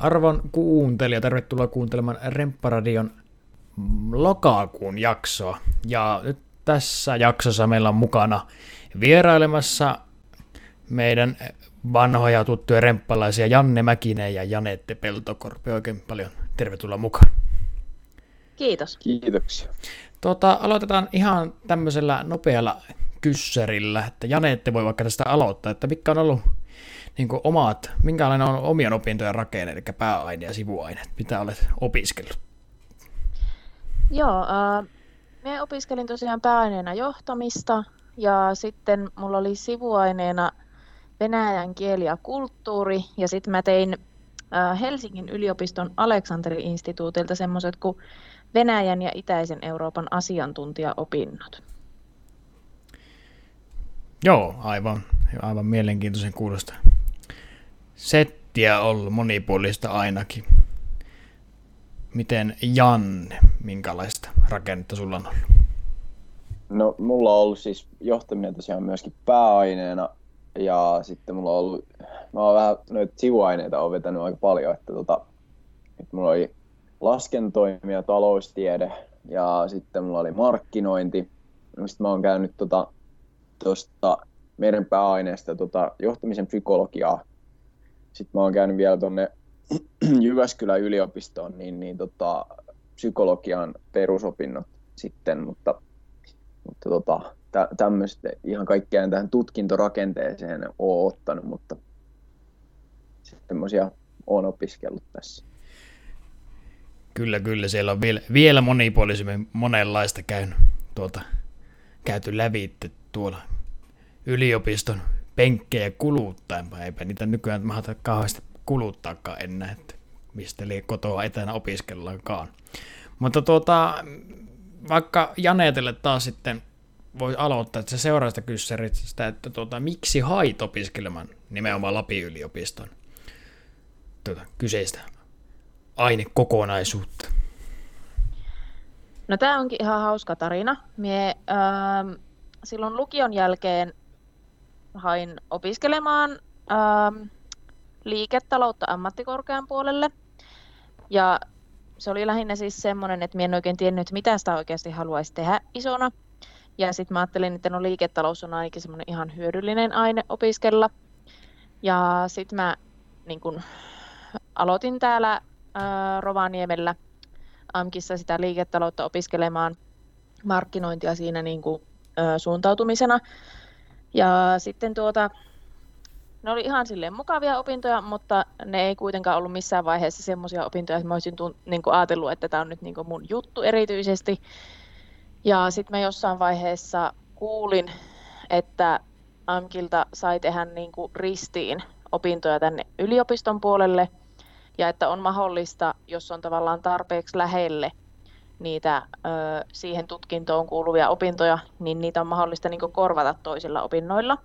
Arvon kuuntelija, tervetuloa kuuntelemaan Rempparadion lokakuun jaksoa. Ja nyt tässä jaksossa meillä on mukana vierailemassa meidän vanhoja tuttuja remppalaisia Janne Mäkinen ja Janette Peltokorpi. Oikein paljon tervetuloa mukaan. Kiitos. Kiitoksia. Tota, aloitetaan ihan tämmöisellä nopealla kyssärillä, että Janette voi vaikka tästä aloittaa, että mikä on ollut niin kuin omat, minkälainen on omien opintojen rakenne, eli pääaine ja sivuaine, mitä olet opiskellut? Joo, äh, minä opiskelin tosiaan pääaineena johtamista ja sitten mulla oli sivuaineena venäjän kieli ja kulttuuri ja sitten mä tein äh, Helsingin yliopiston Aleksanteri-instituutilta semmoiset kuin Venäjän ja Itäisen Euroopan asiantuntijaopinnot. Joo, aivan, aivan mielenkiintoisen kuulosta. Settiä ollut monipuolista ainakin. Miten Janne, minkälaista rakennetta sulla on ollut? No mulla on ollut siis johtaminen tosiaan myöskin pääaineena ja sitten mulla on ollut, mä oon vähän noita sivuaineita on vetänyt aika paljon, että tota, että mulla oli laskentoimi ja taloustiede ja sitten mulla oli markkinointi. Sitten mä oon käynyt tota, meidän pääaineesta tota, johtamisen psykologiaa. Sitten mä oon käynyt vielä tuonne Jyväskylän yliopistoon, niin, niin tota, psykologian perusopinnot sitten, mutta, mutta tota, tä, tämmöistä ihan kaikkea tähän tutkintorakenteeseen ole ottanut, mutta semmoisia on opiskellut tässä. Kyllä, kyllä. Siellä on vielä, vielä monipuolisemmin monenlaista käynyt, tuota, käyty lävitte tuolla yliopiston penkkejä kuluttaen. Eipä niitä nykyään mahata kauheasti kuluttaakaan enää, että mistä eli kotoa etänä opiskellaankaan. Mutta tuota, vaikka Janeetelle taas sitten voi aloittaa, että se seuraavasta kyssärit että tuota, miksi hait opiskelemaan nimenomaan Lapin yliopiston tuota, kyseistä ainekokonaisuutta? No tämä onkin ihan hauska tarina. Mie ähm, silloin lukion jälkeen hain opiskelemaan ähm, liiketaloutta ammattikorkean puolelle. Ja se oli lähinnä siis semmoinen, että minä en oikein tiennyt, mitä sitä oikeasti haluaisi tehdä isona. Ja sitten mä ajattelin, että no liiketalous on ainakin semmoinen ihan hyödyllinen aine opiskella. Ja sitten mä niin kun, aloitin täällä ää, Rovaniemellä AMKissa sitä liiketaloutta opiskelemaan markkinointia siinä niin kuin, ää, suuntautumisena. Ja sitten tuota, ne oli ihan silleen mukavia opintoja, mutta ne ei kuitenkaan ollut missään vaiheessa semmoisia opintoja, että mä olisin tunt, niin kuin ajatellut, että tämä on nyt niin kuin mun juttu erityisesti. Ja sitten mä jossain vaiheessa kuulin, että AMKilta sai tehdä niin kuin ristiin opintoja tänne yliopiston puolelle – ja että on mahdollista, jos on tavallaan tarpeeksi lähelle niitä ö, siihen tutkintoon kuuluvia opintoja, niin niitä on mahdollista niin korvata toisilla opinnoilla.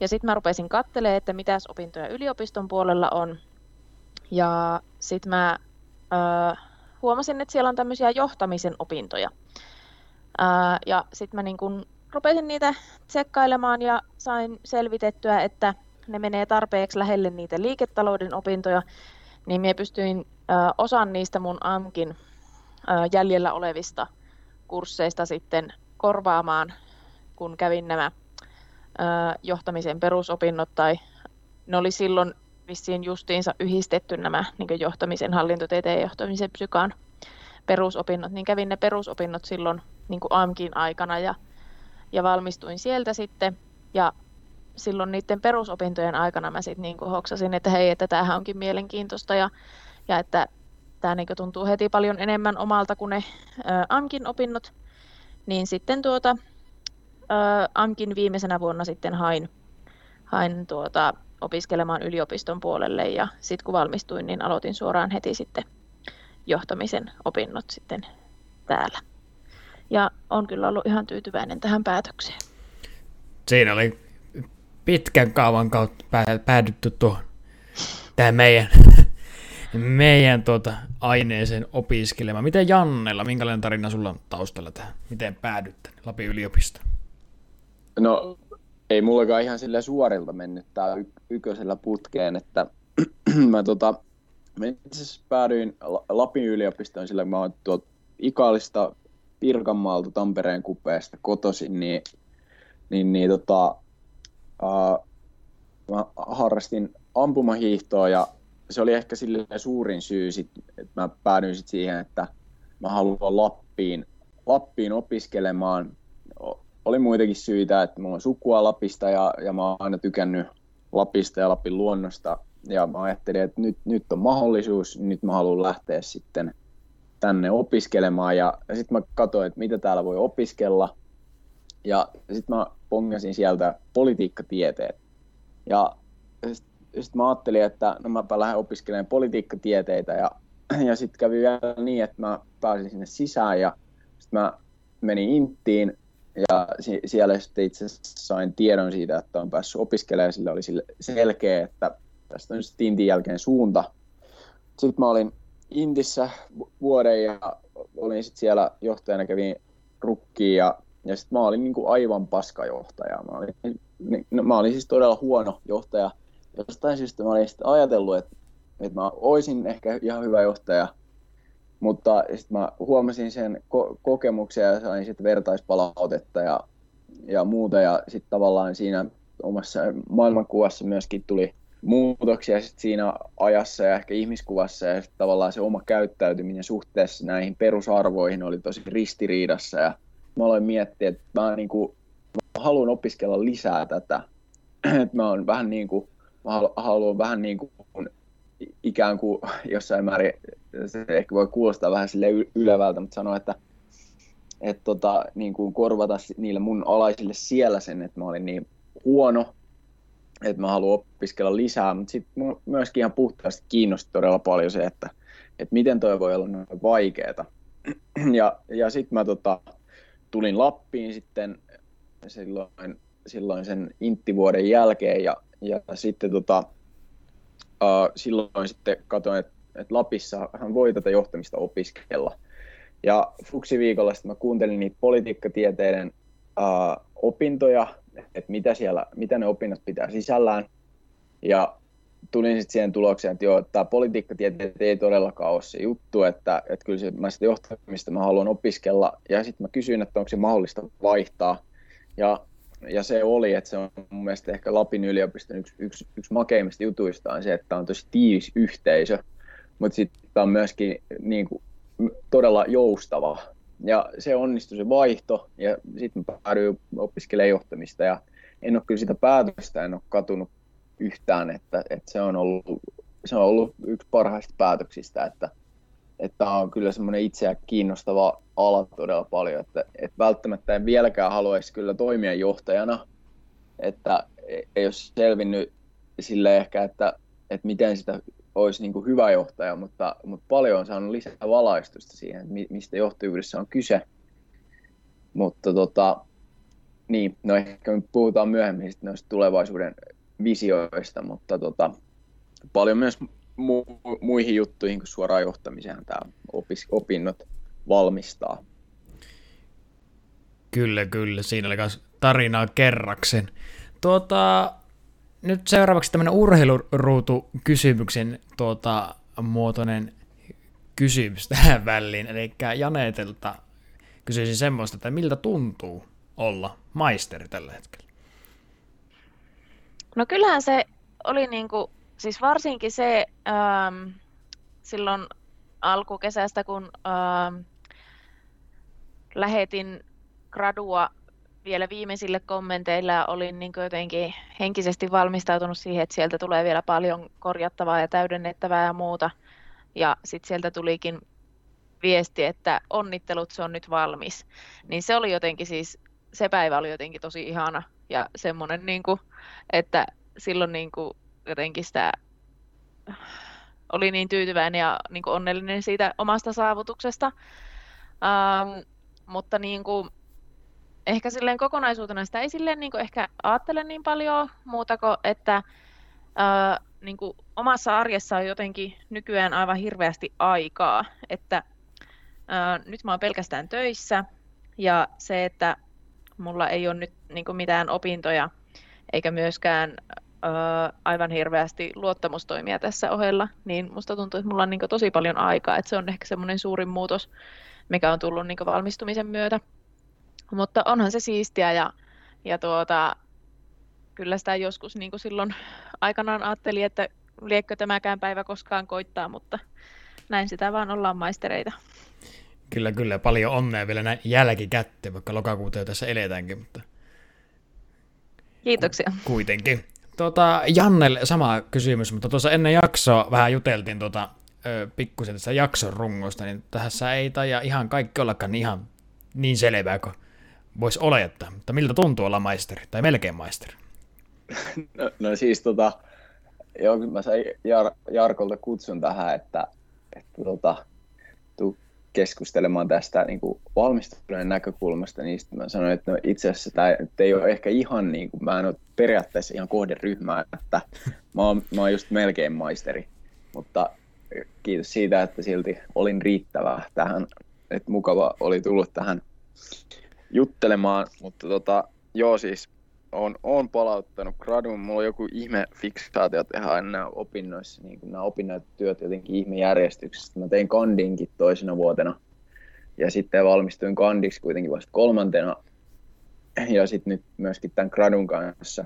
Ja sitten mä rupesin katselemaan, että mitäs opintoja yliopiston puolella on. Ja sitten mä ö, huomasin, että siellä on tämmöisiä johtamisen opintoja. Ö, ja sitten mä niin kun rupesin niitä tsekkailemaan ja sain selvitettyä, että ne menee tarpeeksi lähelle niitä liiketalouden opintoja, niin minä pystyin ö, osan niistä mun AMKin jäljellä olevista kursseista sitten korvaamaan, kun kävin nämä johtamisen perusopinnot, tai ne oli silloin vissiin justiinsa yhdistetty nämä niin johtamisen, hallintotieteen ja johtamisen psykaan perusopinnot, niin kävin ne perusopinnot silloin niin AMKin aikana ja, ja valmistuin sieltä sitten. Ja silloin niiden perusopintojen aikana mä sitten niin hoksasin, että hei, että tämähän onkin mielenkiintoista ja, ja että tämä niin tuntuu heti paljon enemmän omalta kuin ne ä, AMKin opinnot. Niin sitten tuota, ä, AMKin viimeisenä vuonna sitten hain, hain tuota, opiskelemaan yliopiston puolelle ja sitten kun valmistuin, niin aloitin suoraan heti sitten johtamisen opinnot sitten täällä. Ja on kyllä ollut ihan tyytyväinen tähän päätökseen. Siinä oli pitkän kaavan kautta päädytty tuohon tähän meidän, meidän tuota aineeseen opiskelemaan. Miten Jannella, minkälainen tarina sulla on taustalla tähän? Miten päädyt tänne Lapin yliopistoon? No ei mullakaan ihan sille suorilta mennyt tää y- yköisellä putkeen, että mä tota, mä itse päädyin Lapin yliopistoon sillä, mä oon tuolta Ikalista Pirkanmaalta Tampereen kupeesta kotoisin, niin, niin, niin tota, uh, mä harrastin ampumahiihtoa ja se oli ehkä sille suurin syy, sit, että mä päädyin sit siihen, että mä haluan Lappiin, Lappiin opiskelemaan. Oli muitakin syitä, että mulla on sukua Lapista ja, ja mä oon aina tykännyt Lapista ja Lapin luonnosta. Ja mä ajattelin, että nyt, nyt on mahdollisuus, nyt mä haluan lähteä sitten tänne opiskelemaan. Ja, ja sitten mä katsoin, että mitä täällä voi opiskella. Ja sitten mä pongasin sieltä politiikkatieteet. Ja sitten mä ajattelin, että no mäpä lähden opiskelemaan politiikkatieteitä ja, ja sitten kävi vielä niin, että mä pääsin sinne sisään ja sitten mä menin Inttiin ja si- siellä sitten itse sain tiedon siitä, että on päässyt opiskelemaan ja sille oli sille selkeä, että tästä on sitten Intin jälkeen suunta. Sitten mä olin Intissä vuoden ja olin sitten siellä johtajana, kävin rukkiin ja, ja sitten mä olin niin kuin aivan paskajohtaja. Mä olin, niin, no, mä olin siis todella huono johtaja jostain syystä mä olin sitten ajatellut, että, että mä olisin ehkä ihan hyvä johtaja, mutta sitten mä huomasin sen ko- kokemuksen ja sain sitten vertaispalautetta ja, ja muuta. Ja sitten tavallaan siinä omassa maailmankuvassa myöskin tuli muutoksia sit siinä ajassa ja ehkä ihmiskuvassa. Ja sitten tavallaan se oma käyttäytyminen suhteessa näihin perusarvoihin oli tosi ristiriidassa. Ja mä aloin miettiä, että mä, niin kuin, mä haluan opiskella lisää tätä, että mä oon vähän niin kuin mä haluan vähän niin kuin ikään kuin jossain määrin, se ehkä voi kuulostaa vähän sille ylevältä, mutta sanoa, että että tota, niin kuin korvata niille mun alaisille siellä sen, että mä olin niin huono, että mä haluan opiskella lisää, mutta sitten myöskin ihan puhtaasti kiinnosti todella paljon se, että, että miten toi voi olla noin vaikeeta. Ja, ja sitten mä tota, tulin Lappiin sitten silloin, silloin sen inttivuoden jälkeen ja ja sitten tota, uh, silloin sitten katsoin, että, että Lapissa hän voi tätä johtamista opiskella. Ja Fuksi-viikolla sitten mä kuuntelin niitä politiikkatieteiden uh, opintoja, että mitä, siellä, mitä ne opinnot pitää sisällään. Ja tulin sitten siihen tulokseen, että joo, tämä politiikkatieteet ei todellakaan ole se juttu, että, että kyllä se, mä sitä johtamista mä haluan opiskella. Ja sitten mä kysyin, että onko se mahdollista vaihtaa. Ja ja se oli, että se on mun mielestä ehkä Lapin yliopiston yksi, yksi, yksi makeimmista jutuista on se, että on tosi tiivis yhteisö, mutta sitten on myöskin niin kuin, todella joustava. Ja se onnistui se vaihto, ja sitten päädyin opiskelemaan johtamista, ja en ole kyllä sitä päätöstä, en ole katunut yhtään, että, että se, on ollut, se on ollut yksi parhaista päätöksistä, että, että on kyllä semmoinen itseä kiinnostava ala todella paljon, että, että välttämättä en vieläkään haluaisi kyllä toimia johtajana, että ei ole selvinnyt sille ehkä, että, että miten sitä olisi niin kuin hyvä johtaja, mutta, mutta paljon on saanut lisää valaistusta siihen, että mistä johtajuudessa on kyse. Mutta tota, niin, no ehkä me puhutaan myöhemmin sitten noista tulevaisuuden visioista, mutta tota, paljon myös mu- muihin juttuihin kuin suoraan johtamiseen tämä opis- opinnot valmistaa. Kyllä, kyllä. Siinä oli myös tarinaa kerraksen. Tuota, nyt seuraavaksi tämmöinen urheiluruutu kysymyksen tuota, muotoinen kysymys tähän väliin. Eli Janetelta kysyisin semmoista, että miltä tuntuu olla maisteri tällä hetkellä? No kyllähän se oli niin kuin, siis varsinkin se ähm, silloin alkukesästä, kun ähm, lähetin gradua vielä viimeisille kommenteilla ja olin niin jotenkin henkisesti valmistautunut siihen, että sieltä tulee vielä paljon korjattavaa ja täydennettävää ja muuta. Ja sitten sieltä tulikin viesti, että onnittelut, se on nyt valmis. Niin se oli jotenkin siis, se päivä oli jotenkin tosi ihana ja semmoinen, niin kuin, että silloin niin kuin jotenkin sitä oli niin tyytyväinen ja niin kuin onnellinen siitä omasta saavutuksesta. Ähm, mutta niin kuin, ehkä silleen kokonaisuutena sitä ei silleen niin kuin ehkä ajattele niin paljon muuta kuin, että ää, niin kuin omassa arjessa on jotenkin nykyään aivan hirveästi aikaa, että ää, nyt mä oon pelkästään töissä ja se, että mulla ei ole nyt niin kuin mitään opintoja eikä myöskään aivan hirveästi luottamustoimia tässä ohella, niin musta tuntuu, että mulla on niin tosi paljon aikaa, että se on ehkä semmoinen suurin muutos, mikä on tullut niin valmistumisen myötä. Mutta onhan se siistiä ja, ja tuota, kyllä sitä joskus niin silloin aikanaan ajattelin, että liekkö tämäkään päivä koskaan koittaa, mutta näin sitä vaan ollaan maistereita. Kyllä, kyllä. Paljon onnea vielä näin jälkikäteen, vaikka lokakuuta jo tässä eletäänkin, mutta... Kiitoksia. Kuitenkin. Tuota, Jannelle sama kysymys, mutta tuossa ennen jaksoa vähän juteltiin tuota, pikkusen tässä jakson rungosta, niin tässä ei taida ihan kaikki ollakaan ihan niin selvää kuin voisi olettaa. Mutta miltä tuntuu olla maisteri, tai melkein maisteri? No, no siis tota, joo, mä sain Jar, Jarkolta kutsun tähän, että, että tota, keskustelemaan tästä niin kuin valmistuneen näkökulmasta, niin mä sanoin, että no itse asiassa tämä ei ole ehkä ihan niin kuin, mä en ole periaatteessa ihan kohderyhmää, että mä oon, mä oon just melkein maisteri, mutta kiitos siitä, että silti olin riittävä tähän, että mukava oli tullut tähän juttelemaan, mutta tota, joo siis on, on palauttanut gradun. Mulla on joku ihme fiksaatio tehdä aina opinnoissa, niin kuin nämä opinnot-työt jotenkin ihme järjestyksessä. Mä tein kandinkin toisena vuotena ja sitten valmistuin kandiksi kuitenkin vasta kolmantena. Ja sitten nyt myöskin tämän gradun kanssa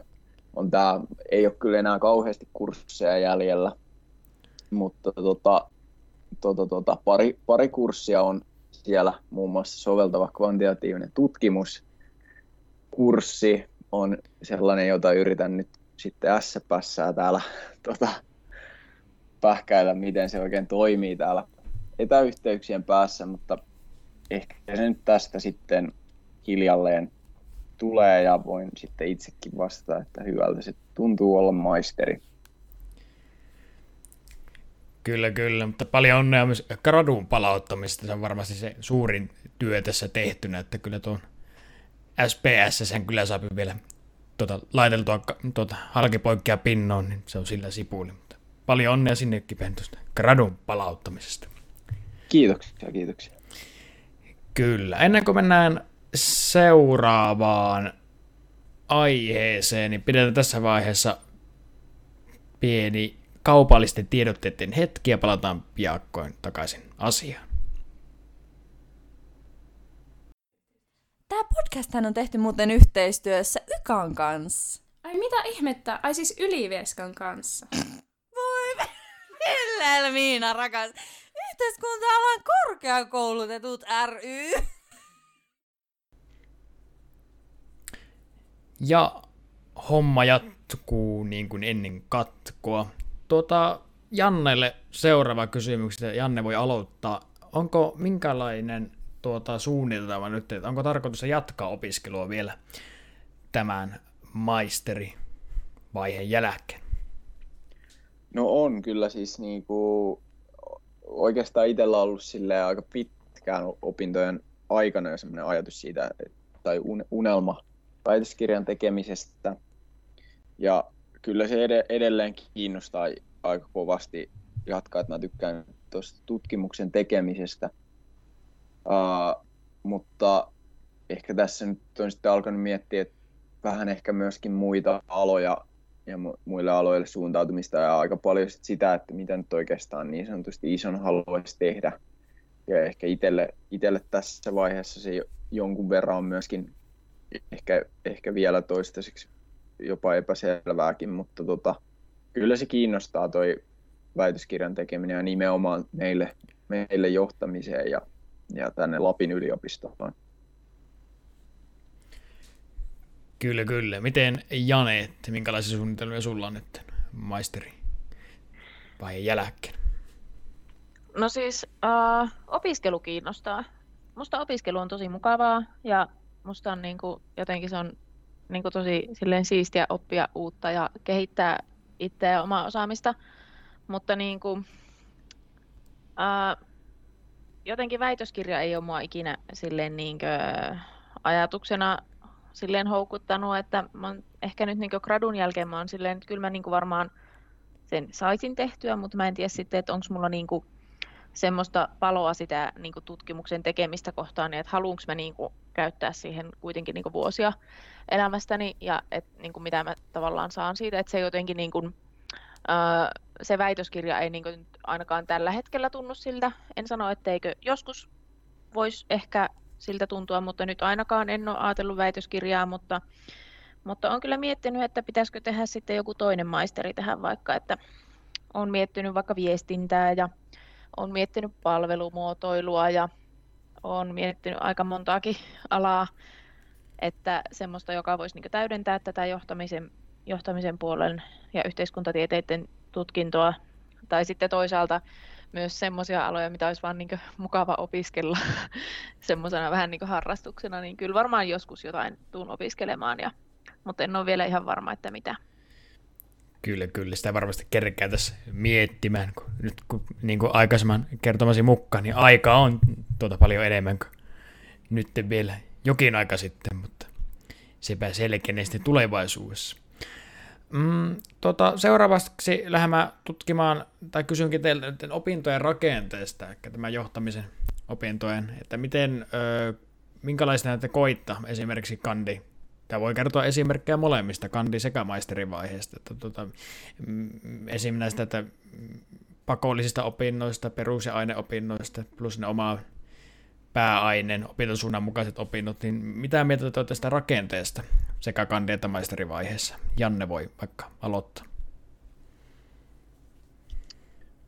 on tämä, ei ole kyllä enää kauheasti kursseja jäljellä, mutta tota, tota, tota, pari, pari kurssia on siellä, muun muassa soveltava kvantitatiivinen tutkimus, kurssi, on sellainen, jota yritän nyt sitten S-pässää täällä tota, pähkäillä, miten se oikein toimii täällä etäyhteyksien päässä, mutta ehkä se nyt tästä sitten hiljalleen tulee ja voin sitten itsekin vastata, että hyvältä se tuntuu olla maisteri. Kyllä, kyllä, mutta paljon onnea myös gradun palauttamista. Se on varmasti se suurin työ tässä tehtynä, että kyllä tuon SPS sen kyllä saa vielä tuota, laiteltua tuota, halkipoikkia pinnoon, niin se on sillä sipuli. Mutta paljon onnea sinnekin pentusta gradun palauttamisesta. Kiitoksia, kiitoksia. Kyllä. Ennen kuin mennään seuraavaan aiheeseen, niin pidetään tässä vaiheessa pieni kaupallisten tiedotteiden hetki ja palataan piakkoin takaisin asiaan. Tämä podcast on tehty muuten yhteistyössä Ykan kanssa. Ai mitä ihmettä? Ai siis Ylivieskan kanssa. Voi Miina rakas. Yhteiskunta-alan korkeakoulutetut ry. Ja homma jatkuu niin kuin ennen katkoa. Tuota, Jannelle seuraava kysymys. Janne voi aloittaa. Onko minkälainen tuota, suunnitelma nyt, että onko tarkoitus jatkaa opiskelua vielä tämän maisterivaiheen jälkeen? No on kyllä siis niinku, oikeastaan itsellä ollut aika pitkään opintojen aikana jo sellainen ajatus siitä, tai unelma väitöskirjan tekemisestä. Ja kyllä se edelleen kiinnostaa aika kovasti jatkaa, että mä tykkään tuosta tutkimuksen tekemisestä – Uh, mutta ehkä tässä nyt on sitten alkanut miettiä, että vähän ehkä myöskin muita aloja ja muille aloille suuntautumista ja aika paljon sit sitä, että mitä nyt oikeastaan niin sanotusti ison haluaisi tehdä. Ja ehkä itselle, itselle tässä vaiheessa se jonkun verran on myöskin ehkä, ehkä vielä toistaiseksi jopa epäselvääkin, mutta tota, kyllä se kiinnostaa toi väitöskirjan tekeminen ja nimenomaan meille, meille johtamiseen ja ja tänne Lapin yliopistoon. Kyllä, kyllä. Miten Jane, minkälaisia suunnitelmia sulla on nyt maisteri vai jälkeen? No siis uh, opiskelu kiinnostaa. Musta opiskelu on tosi mukavaa ja musta on niinku, jotenkin se on niinku tosi silleen siistiä oppia uutta ja kehittää itseä ja omaa osaamista. Mutta niinku, uh, jotenkin väitöskirja ei ole mua ikinä silleen niinkö ajatuksena silleen houkuttanut, että mä oon ehkä nyt niinkö gradun jälkeen mä oon silleen, että kyllä mä niinku varmaan sen saisin tehtyä, mutta mä en tiedä sitten, että onko mulla niinku semmoista paloa sitä niinku tutkimuksen tekemistä kohtaan, että haluanko mä niinku käyttää siihen kuitenkin niin vuosia elämästäni ja et, niin mitä mä tavallaan saan siitä, että se jotenkin niin kuin, ää, se väitöskirja ei niin kuin ainakaan tällä hetkellä tunnu siltä. En sano, etteikö joskus voisi ehkä siltä tuntua, mutta nyt ainakaan en ole ajatellut väitöskirjaa, mutta, mutta olen kyllä miettinyt, että pitäisikö tehdä sitten joku toinen maisteri tähän vaikka, että olen miettinyt vaikka viestintää ja olen miettinyt palvelumuotoilua ja olen miettinyt aika montaakin alaa, että semmoista, joka voisi niin täydentää tätä johtamisen, johtamisen puolen ja yhteiskuntatieteiden tutkintoa, tai sitten toisaalta myös semmoisia aloja, mitä olisi vaan niin mukava opiskella semmoisena vähän niin harrastuksena, niin kyllä varmaan joskus jotain tuun opiskelemaan, ja, mutta en ole vielä ihan varma, että mitä. Kyllä, kyllä. Sitä varmasti kerkää tässä miettimään. Kun nyt kun niin kuin aikaisemman kertomasi mukaan, niin aika on tuota paljon enemmän kuin nyt vielä jokin aika sitten, mutta sepä selkenee sitten tulevaisuudessa. Mm, tota, seuraavaksi lähdemme tutkimaan, tai kysynkin teiltä opintojen rakenteesta, eli tämän johtamisen opintojen, että miten, ö, minkälaista näitä koitta esimerkiksi kandi Tämä voi kertoa esimerkkejä molemmista kandi- sekä maisterivaiheesta. Että, tuota, esim. näistä että pakollisista opinnoista, perus- ja aineopinnoista, plus ne oma pääaineen opintosuunnan mukaiset opinnot, niin mitä mieltä te tästä rakenteesta sekä kandi- että maisterivaiheessa? Janne voi vaikka aloittaa.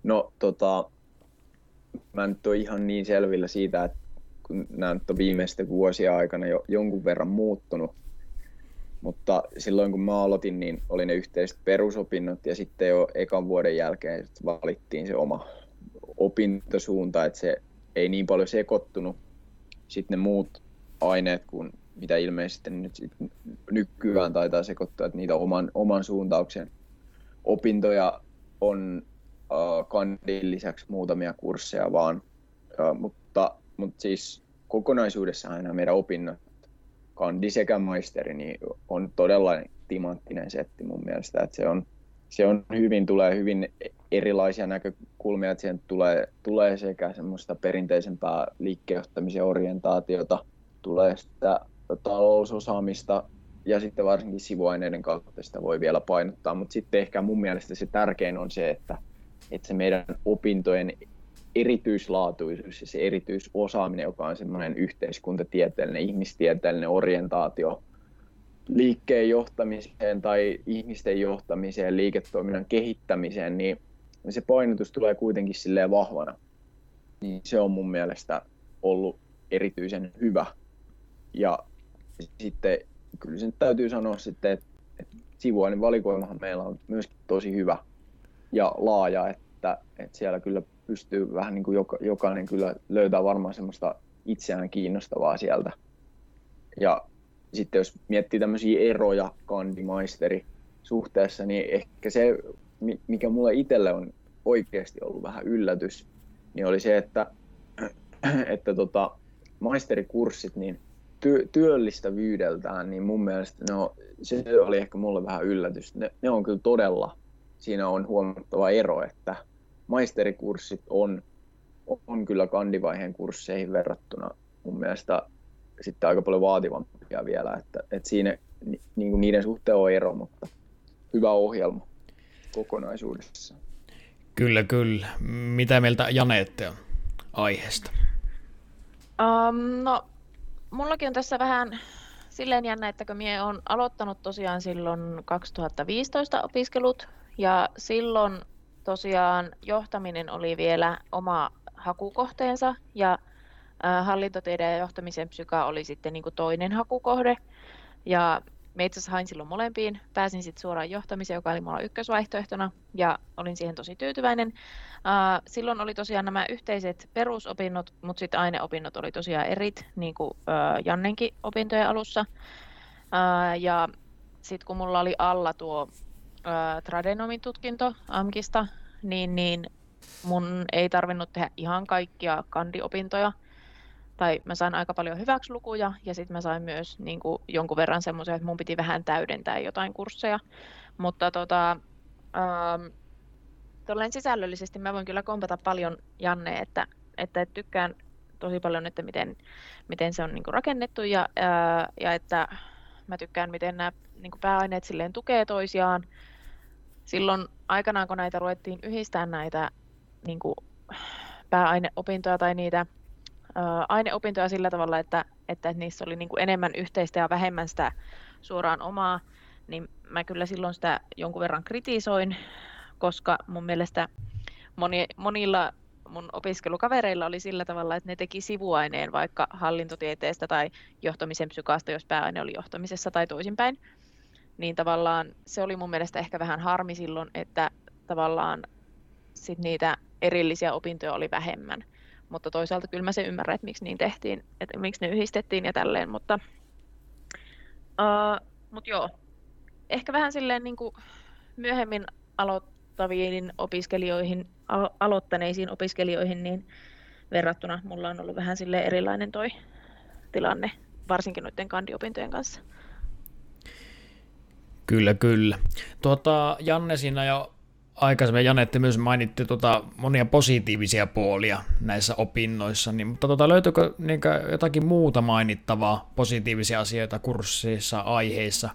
No tota, mä nyt ole ihan niin selvillä siitä, että kun nämä nyt on viimeisten vuosien aikana jo jonkun verran muuttunut, mutta silloin kun mä aloitin, niin oli ne yhteiset perusopinnot ja sitten jo ekan vuoden jälkeen valittiin se oma opintosuunta, että se ei niin paljon sekoittunut sitten ne muut aineet kuin mitä ilmeisesti nyt sit nykyään taitaa sekoittua, että niitä oman, oman suuntauksen opintoja on uh, kandin lisäksi muutamia kursseja vaan, uh, mutta, mutta siis kokonaisuudessaan aina meidän opinnot kandi sekä maisteri niin on todella timanttinen setti mun mielestä, että se on, se on hyvin, tulee hyvin erilaisia näkökulmia, että siihen tulee, tulee sekä semmoista perinteisempää liikkeenjohtamisen orientaatiota, tulee sitä talousosaamista ja sitten varsinkin sivuaineiden kautta sitä voi vielä painottaa, mutta sitten ehkä mun mielestä se tärkein on se, että, että se meidän opintojen erityislaatuisuus ja se erityisosaaminen, joka on semmoinen yhteiskuntatieteellinen, ihmistieteellinen orientaatio liikkeen johtamiseen tai ihmisten johtamiseen, liiketoiminnan kehittämiseen, niin se painotus tulee kuitenkin silleen vahvana. Niin se on mun mielestä ollut erityisen hyvä. Ja sitten kyllä sen täytyy sanoa sitten, että, että sivuainen valikoimahan meillä on myöskin tosi hyvä ja laaja, että, että siellä kyllä pystyy vähän niin kuin joka, jokainen kyllä löytää varmaan semmoista itseään kiinnostavaa sieltä. Ja sitten jos miettii tämmöisiä eroja kandimaisteri suhteessa, niin ehkä se, mikä mulle itselle on oikeasti ollut vähän yllätys, niin oli se, että, että tota, maisterikurssit niin työ, työllistävyydeltään, niin mun mielestä ne on, se oli ehkä mulle vähän yllätys. Ne, ne on kyllä todella, siinä on huomattava ero, että maisterikurssit on, on kyllä kandivaiheen kursseihin verrattuna mun mielestä sitten aika paljon vaativampia vielä, että, että siinä niin kuin niiden suhteen on ero, mutta hyvä ohjelma kokonaisuudessa. Kyllä, kyllä. Mitä mieltä Janeette on aiheesta? Um, no, mullakin on tässä vähän silleen jännä, että kun minä olen aloittanut tosiaan silloin 2015 opiskelut, ja silloin tosiaan johtaminen oli vielä oma hakukohteensa ja hallintotiede ja johtamisen psyka oli sitten niin kuin toinen hakukohde. Ja me itse asiassa hain silloin molempiin. Pääsin sitten suoraan johtamiseen, joka oli mulla ykkösvaihtoehtona, ja olin siihen tosi tyytyväinen. silloin oli tosiaan nämä yhteiset perusopinnot, mutta sitten aineopinnot oli tosiaan erit, niin kuin Jannenkin opintojen alussa. ja sitten kun mulla oli alla tuo tradenomin tutkinto AMKista, niin, niin mun ei tarvinnut tehdä ihan kaikkia kandiopintoja. Tai mä sain aika paljon hyväkslukuja ja sitten mä sain myös niin kuin, jonkun verran semmoisia, että mun piti vähän täydentää jotain kursseja. Mutta tota, ähm, sisällöllisesti mä voin kyllä kompata paljon Janne, että, että tykkään, tosi paljon, että miten, miten se on niin kuin rakennettu ja, ää, ja että mä tykkään, miten nämä niin kuin pääaineet silleen tukee toisiaan. Silloin aikanaan, kun näitä ruvettiin yhdistää näitä niin kuin pääaineopintoja tai niitä aineopintoja sillä tavalla, että, että niissä oli niin kuin enemmän yhteistä ja vähemmän sitä suoraan omaa, niin mä kyllä silloin sitä jonkun verran kritisoin, koska mun mielestä moni, monilla mun opiskelukavereilla oli sillä tavalla, että ne teki sivuaineen vaikka hallintotieteestä tai johtamisen psykaasta, jos pääaine oli johtamisessa tai toisinpäin. Niin tavallaan se oli mun mielestä ehkä vähän harmi silloin, että tavallaan sit niitä erillisiä opintoja oli vähemmän. Mutta toisaalta kyllä mä sen ymmärrän, että miksi niin tehtiin, että miksi ne yhdistettiin ja tälleen, mutta, uh, mut joo, ehkä vähän silleen niin kuin myöhemmin aloittaviin opiskelijoihin, alo- aloittaneisiin opiskelijoihin, niin verrattuna mulla on ollut vähän sille erilainen toi tilanne, varsinkin noiden kandiopintojen kanssa. Kyllä, kyllä. Tuota, Janne siinä jo aikaisemmin, Janette myös mainitti tuota, monia positiivisia puolia näissä opinnoissa, niin, mutta tuota, löytyykö niin jotakin muuta mainittavaa positiivisia asioita kursseissa, aiheissa,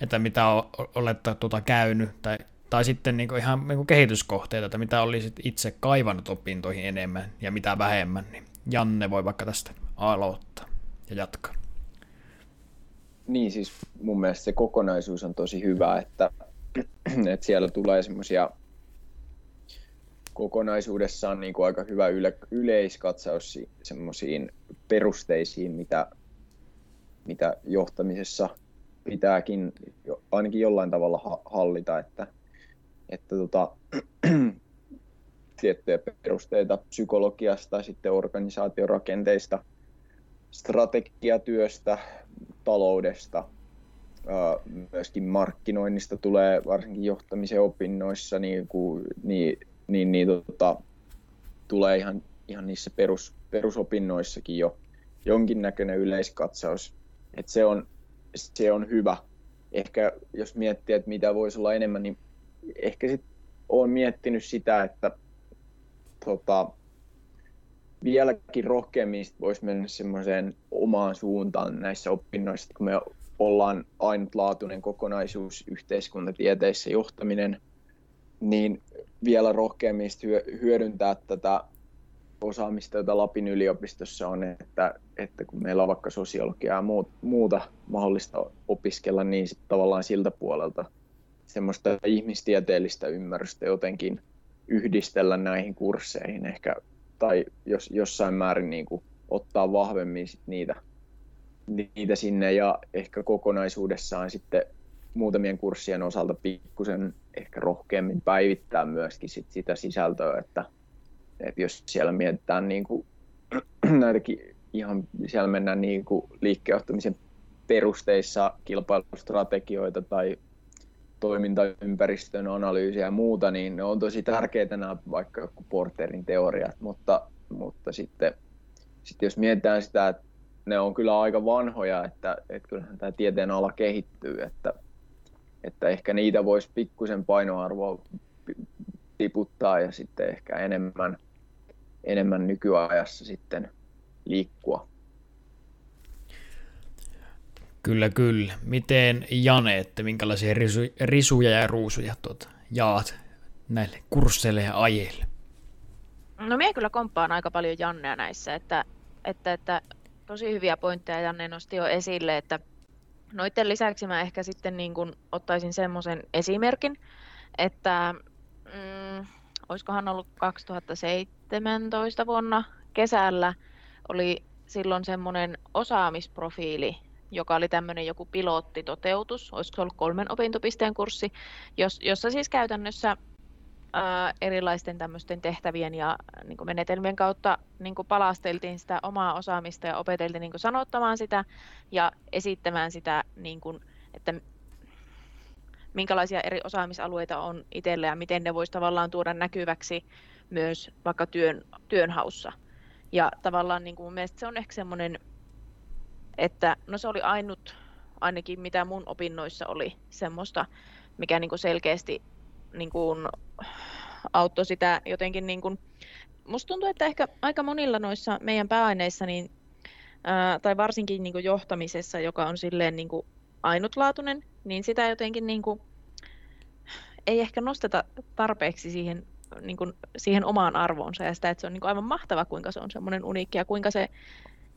että mitä olette tuota käynyt, tai, tai sitten niin ihan niin kehityskohteita, että mitä olisit itse kaivannut opintoihin enemmän ja mitä vähemmän, niin Janne voi vaikka tästä aloittaa ja jatkaa. Niin, siis mun mielestä se kokonaisuus on tosi hyvä, että, että siellä tulee semmoisia kokonaisuudessaan niin kuin aika hyvä yle, yleiskatsaus semmoisiin perusteisiin, mitä, mitä johtamisessa pitääkin jo, ainakin jollain tavalla hallita, että, että tota, tiettyjä perusteita psykologiasta, sitten organisaatiorakenteista, strategiatyöstä, taloudesta, myöskin markkinoinnista tulee varsinkin johtamisen opinnoissa, niin, kuin, niin, niin, niin tota, tulee ihan, ihan niissä perus, perusopinnoissakin jo jonkinnäköinen yleiskatsaus. Et se, on, se on hyvä. Ehkä jos miettii, että mitä voisi olla enemmän, niin ehkä sit olen miettinyt sitä, että tota, vieläkin rohkeammin voisi mennä semmoiseen omaan suuntaan näissä opinnoissa, kun me ollaan ainutlaatuinen kokonaisuus yhteiskuntatieteissä johtaminen, niin vielä rohkeammin hyödyntää tätä osaamista, jota Lapin yliopistossa on, että, että kun meillä on vaikka sosiologiaa ja muuta mahdollista opiskella, niin sit tavallaan siltä puolelta semmoista ihmistieteellistä ymmärrystä jotenkin yhdistellä näihin kursseihin ehkä, tai jos, jossain määrin niin kuin ottaa vahvemmin sit niitä, niitä sinne ja ehkä kokonaisuudessaan sitten muutamien kurssien osalta pikkusen ehkä rohkeammin päivittää myöskin sit sitä sisältöä, että, että jos siellä mietitään niin kuin, näitäkin ihan siellä mennään niin kuin liikkeenjohtamisen perusteissa kilpailustrategioita tai toimintaympäristön analyysiä ja muuta, niin ne on tosi tärkeitä nämä vaikka joku Porterin teoriat, mutta, mutta sitten, sitten jos mietitään sitä, että ne on kyllä aika vanhoja, että, että kyllähän tämä tieteen ala kehittyy, että, että ehkä niitä voisi pikkusen painoarvoa tiputtaa ja sitten ehkä enemmän, enemmän nykyajassa sitten liikkua. Kyllä, kyllä. Miten Jane, että minkälaisia risu, risuja ja ruusuja tuota, jaat näille kursseille ja ajeille? No minä kyllä komppaan aika paljon Jannea näissä, että, että, että tosi hyviä pointteja Janne nosti jo esille, että noiden lisäksi mä ehkä sitten niin kuin ottaisin semmoisen esimerkin, että mm, olisikohan ollut 2017 vuonna kesällä oli silloin semmoinen osaamisprofiili joka oli tämmöinen joku pilottitoteutus, olisiko ollut kolmen opintopisteen kurssi, jos, jossa siis käytännössä ää, erilaisten tämmöisten tehtävien ja niin kuin menetelmien kautta niin kuin palasteltiin sitä omaa osaamista ja opeteltiin niin kuin sanottamaan sitä ja esittämään sitä, niin kuin, että minkälaisia eri osaamisalueita on itsellä ja miten ne voisi tavallaan tuoda näkyväksi myös vaikka työn, työnhaussa. Ja tavallaan niin kuin mun mielestä se on ehkä semmoinen että no se oli ainut, ainakin mitä mun opinnoissa oli semmoista, mikä niin kuin selkeästi niin kuin auttoi sitä jotenkin niin kuin musta tuntuu, että ehkä aika monilla noissa meidän pääaineissa, niin, ää, tai varsinkin niin kuin johtamisessa, joka on silleen niin kuin ainutlaatuinen, niin sitä jotenkin niin kuin, ei ehkä nosteta tarpeeksi siihen, niin kuin, siihen omaan arvoonsa ja sitä, että se on niin kuin aivan mahtava, kuinka se on semmoinen uniikki ja kuinka se,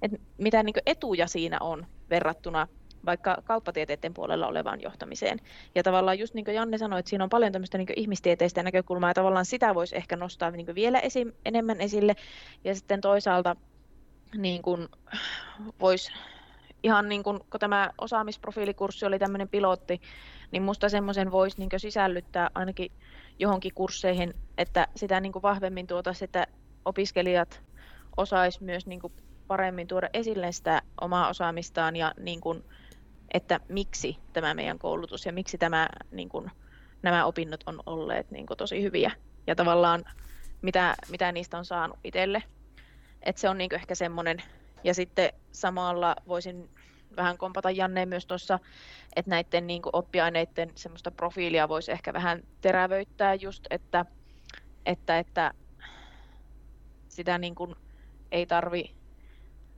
että mitä niin kuin etuja siinä on verrattuna vaikka kauppatieteiden puolella olevaan johtamiseen. Ja tavallaan just niin kuin Janne sanoi, että siinä on paljon tämmöistä niin ihmistieteistä näkökulmaa, ja tavallaan sitä voisi ehkä nostaa niin vielä esi- enemmän esille. Ja sitten toisaalta niin kuin voisi ihan niin kuin, kun tämä osaamisprofiilikurssi oli tämmöinen pilotti, niin musta semmoisen voisi niin sisällyttää ainakin johonkin kursseihin, että sitä niin vahvemmin tuota, että opiskelijat osais myös niin paremmin tuoda esille sitä omaa osaamistaan ja niin kuin, että miksi tämä meidän koulutus ja miksi tämä, niin kuin, nämä opinnot on olleet niin kuin, tosi hyviä ja tavallaan mitä, mitä niistä on saanut itselle. Et se on niin kuin, ehkä semmoinen. Ja sitten samalla voisin vähän kompata Janne myös tuossa, että näiden niin kuin, oppiaineiden semmoista profiilia voisi ehkä vähän terävöittää just, että, että, että sitä niin kuin, ei tarvi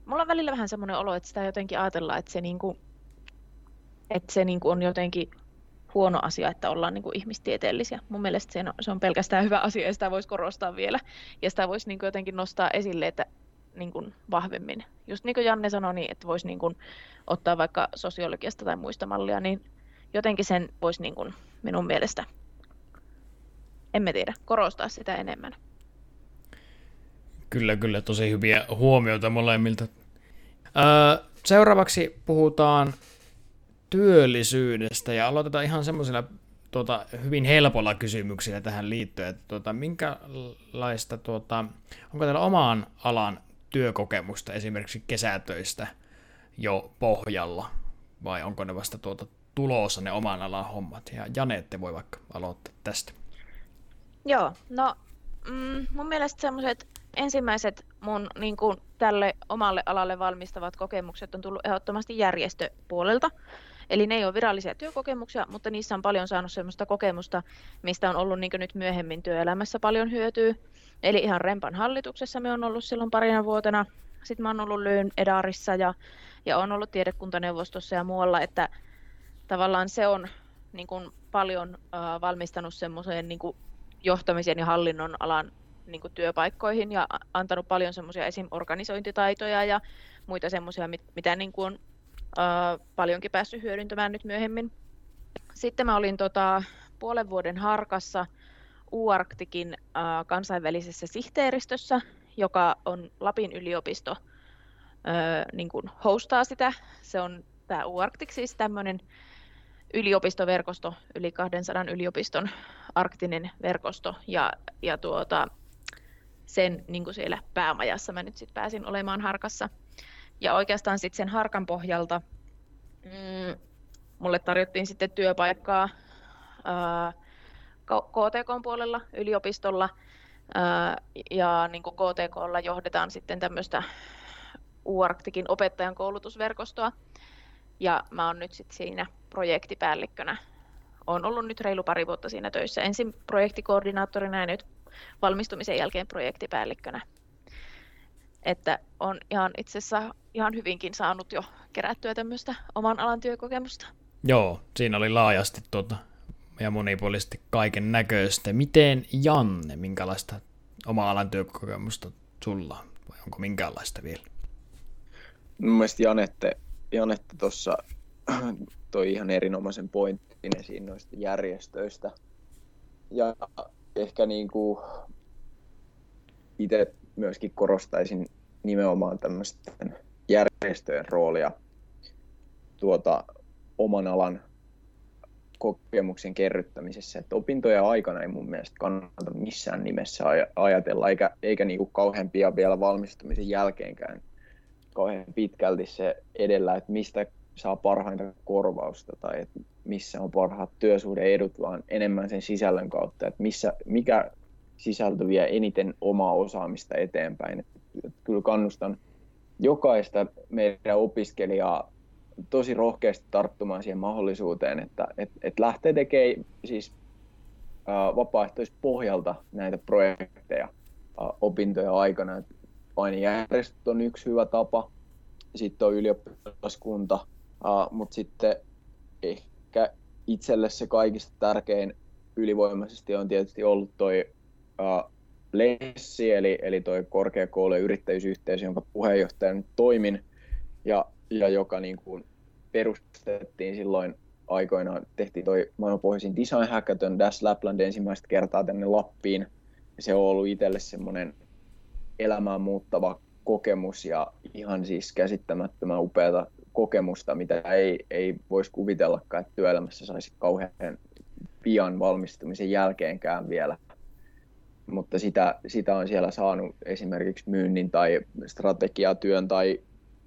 mulla on välillä vähän semmoinen olo, että sitä jotenkin ajatellaan, että se niin kuin, että se niin kuin on jotenkin huono asia, että ollaan niin kuin ihmistieteellisiä. Mun mielestä se on, se on pelkästään hyvä asia ja sitä voisi korostaa vielä. Ja sitä voisi niin kuin jotenkin nostaa esille, että niin kuin vahvemmin. Just niin kuin Janne sanoi, niin että voisi niin kuin ottaa vaikka sosiologiasta tai muista mallia, niin jotenkin sen voisi niin kuin minun mielestä, emme tiedä, korostaa sitä enemmän. Kyllä, kyllä, tosi hyviä huomioita molemmilta. Öö, seuraavaksi puhutaan työllisyydestä ja aloitetaan ihan semmoisilla tuota, hyvin helpolla kysymyksillä tähän liittyen, että tuota, minkälaista, tuota, onko teillä omaan alan työkokemusta esimerkiksi kesätöistä jo pohjalla vai onko ne vasta tuota, tulossa ne oman alan hommat? Ja Janette voi vaikka aloittaa tästä. Joo, no mm, mun mielestä semmoiset ensimmäiset mun niin kuin, tälle omalle alalle valmistavat kokemukset on tullut ehdottomasti järjestöpuolelta. Eli ne ei ole virallisia työkokemuksia, mutta niissä on paljon saanut sellaista kokemusta, mistä on ollut niin nyt myöhemmin työelämässä paljon hyötyä. Eli ihan Rempan hallituksessa me on ollut silloin parina vuotena. Sitten mä oon ollut Lyyn Edarissa ja, ja on ollut tiedekuntaneuvostossa ja muualla, että tavallaan se on niin kuin paljon äh, valmistanut semmoiseen niin johtamisen ja hallinnon alan niin kuin työpaikkoihin ja antanut paljon semmoisia esim. organisointitaitoja ja muita semmoisia, mitä niin kuin on äh, paljonkin päässyt hyödyntämään nyt myöhemmin. Sitten mä olin tota, puolen vuoden harkassa UArktikin äh, kansainvälisessä sihteeristössä, joka on Lapin yliopisto, äh, niin kuin hostaa sitä. Se on tämä UArktik siis tämmöinen yliopistoverkosto, yli 200 yliopiston arktinen verkosto, ja, ja tuota, sen niin kuin siellä päämajassa mä nyt sitten pääsin olemaan harkassa. Ja oikeastaan sitten sen harkan pohjalta mm, mulle tarjottiin sitten työpaikkaa ää, KTK puolella yliopistolla ää, ja niin kuin KTKlla johdetaan sitten tämmöistä UArktikin opettajan koulutusverkostoa. Ja mä oon nyt sitten siinä projektipäällikkönä. Olen ollut nyt reilu pari vuotta siinä töissä. Ensin projektikoordinaattorina ja nyt valmistumisen jälkeen projektipäällikkönä. Että on ihan itse asiassa ihan hyvinkin saanut jo kerättyä tämmöistä oman alan työkokemusta. Joo, siinä oli laajasti tuota, ja monipuolisesti kaiken näköistä. Miten Janne, minkälaista oma alan työkokemusta sulla vai onko minkäänlaista vielä? Mun mielestä Janette, Janette tuossa toi ihan erinomaisen pointin esiin noista järjestöistä. Ja ehkä niin kuin itse myöskin korostaisin nimenomaan tämmöisten järjestöjen roolia tuota, oman alan kokemuksen kerryttämisessä. Että opintojen aikana ei mun mielestä kannata missään nimessä ajatella, eikä, eikä niin kuin kauhean pian vielä valmistumisen jälkeenkään kauhean pitkälti se edellä, että mistä saa parhainta korvausta tai että missä on parhaat työsuhdeedut, vaan enemmän sen sisällön kautta, että missä, mikä sisältö vie eniten omaa osaamista eteenpäin. Kyllä kannustan jokaista meidän opiskelijaa tosi rohkeasti tarttumaan siihen mahdollisuuteen, että et, et lähtee tekemään siis ää, vapaaehtoispohjalta näitä projekteja. opintojen aikana. Painijärjestöt on yksi hyvä tapa, sitten on ylioppilaskunta, mutta sitten ehkä itselle se kaikista tärkein ylivoimaisesti on tietysti ollut toi Lessi, eli, eli toi korkeakoulujen yrittäjyysyhteisö, jonka puheenjohtajana nyt toimin, ja, ja joka niin kuin perustettiin silloin aikoinaan, tehtiin toi maailmanpohjaisin Design Hackathon Dash Lapland ensimmäistä kertaa tänne Lappiin. Ja se on ollut itselle semmoinen elämään muuttava kokemus ja ihan siis käsittämättömän upeata kokemusta, mitä ei, ei voisi kuvitellakaan, että työelämässä saisi kauhean pian valmistumisen jälkeenkään vielä. Mutta sitä, sitä on siellä saanut esimerkiksi myynnin tai strategiatyön tai,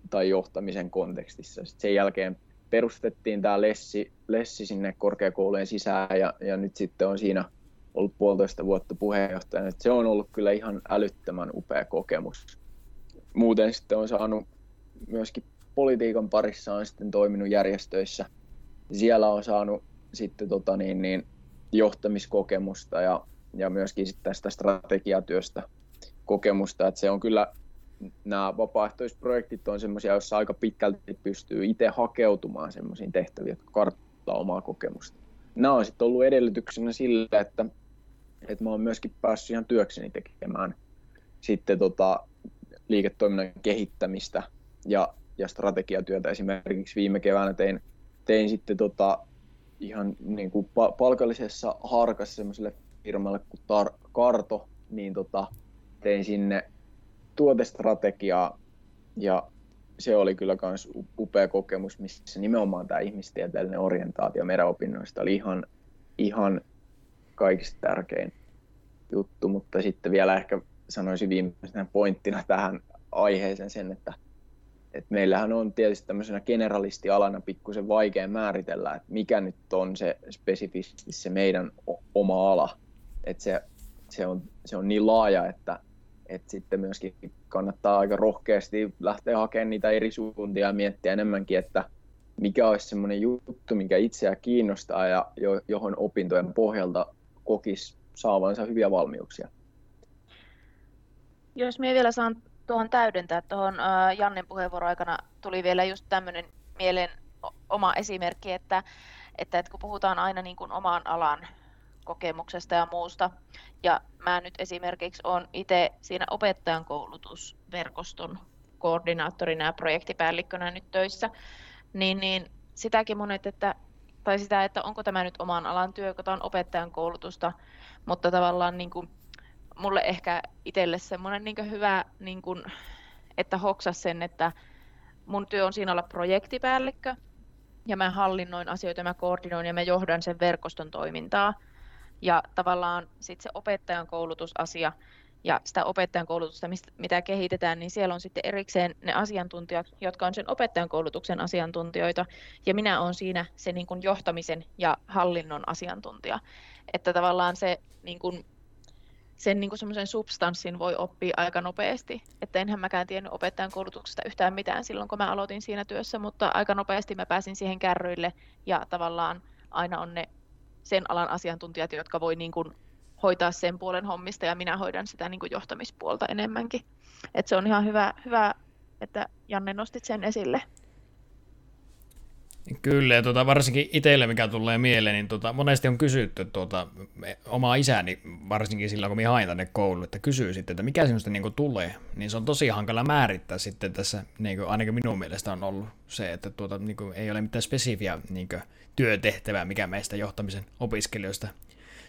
tai johtamisen kontekstissa. Sitten sen jälkeen perustettiin tämä Lessi, Lessi sinne korkeakoulujen sisään ja, ja nyt sitten on siinä ollut puolitoista vuotta puheenjohtajana. se on ollut kyllä ihan älyttömän upea kokemus. Muuten sitten on saanut myöskin politiikan parissa on sitten toiminut järjestöissä. Siellä on saanut sitten tota niin, niin, johtamiskokemusta ja, ja myöskin tästä strategiatyöstä kokemusta. että se on kyllä nämä vapaaehtoisprojektit on sellaisia, joissa aika pitkälti pystyy itse hakeutumaan sellaisiin tehtäviin, jotka karttaa omaa kokemusta. Nämä on sitten ollut edellytyksenä sille, että, että mä oon myöskin päässyt ihan työkseni tekemään sitten tota, liiketoiminnan kehittämistä ja, ja strategiatyötä. Esimerkiksi viime keväänä tein, tein sitten tota, ihan niin kuin palkallisessa harkassa semmoiselle firmalle kuin Tar- Karto, niin tota, tein sinne tuotestrategiaa ja se oli kyllä myös upea kokemus, missä nimenomaan tämä ihmistieteellinen orientaatio meidän opinnoista oli ihan, ihan kaikista tärkein juttu, mutta sitten vielä ehkä sanoisin viimeisenä pointtina tähän aiheeseen sen, että, että meillähän on tietysti tämmöisenä generalistialana pikkusen vaikea määritellä, että mikä nyt on se spesifisti se meidän oma ala. Että se, se, on, se on niin laaja, että, että sitten myöskin kannattaa aika rohkeasti lähteä hakemaan niitä eri suuntia ja miettiä enemmänkin, että mikä olisi semmoinen juttu, mikä itseä kiinnostaa ja johon opintojen pohjalta kokisi saavansa hyviä valmiuksia. Jos minä vielä saan tuohon täydentää, tuohon Jannen puheenvuoron aikana tuli vielä just tämmöinen mieleen oma esimerkki, että, että, että kun puhutaan aina niin kuin oman alan kokemuksesta ja muusta. Ja mä nyt esimerkiksi olen itse siinä opettajan koulutusverkoston koordinaattorina ja projektipäällikkönä nyt töissä, niin, niin sitäkin monet, että, tai sitä, että onko tämä nyt oman alan työ, kun tämä on opettajan koulutusta, mutta tavallaan niin kuin, mulle ehkä itselle semmoinen niin hyvä, niin kuin, että hoksas sen, että mun työ on siinä olla projektipäällikkö, ja mä hallinnoin asioita, mä koordinoin ja mä johdan sen verkoston toimintaa. Ja tavallaan sitten se opettajan koulutusasia ja sitä opettajan koulutusta, mistä, mitä kehitetään, niin siellä on sitten erikseen ne asiantuntijat, jotka on sen opettajan koulutuksen asiantuntijoita, ja minä olen siinä se niin kuin johtamisen ja hallinnon asiantuntija. Että tavallaan se niin kuin, sen niin kuin semmoisen substanssin voi oppia aika nopeasti. Että enhän mäkään tiennyt opettajan koulutuksesta yhtään mitään silloin, kun mä aloitin siinä työssä, mutta aika nopeasti mä pääsin siihen kärryille ja tavallaan aina on ne sen alan asiantuntijat, jotka voi niin kuin hoitaa sen puolen hommista ja minä hoidan sitä niin kuin johtamispuolta enemmänkin. Et se on ihan hyvä, hyvä, että Janne nostit sen esille. Kyllä, ja tuota, varsinkin itselle, mikä tulee mieleen, niin tuota, monesti on kysytty tuota, omaa isäni, varsinkin silloin kun minä hain tänne kouluun, että kysyy sitten, että mikä sinusta niin tulee, niin se on tosi hankala määrittää sitten tässä, niin kuin, ainakin minun mielestä on ollut se, että tuota, niin kuin, ei ole mitään spesifiä niin kuin, työtehtävää, mikä meistä johtamisen opiskelijoista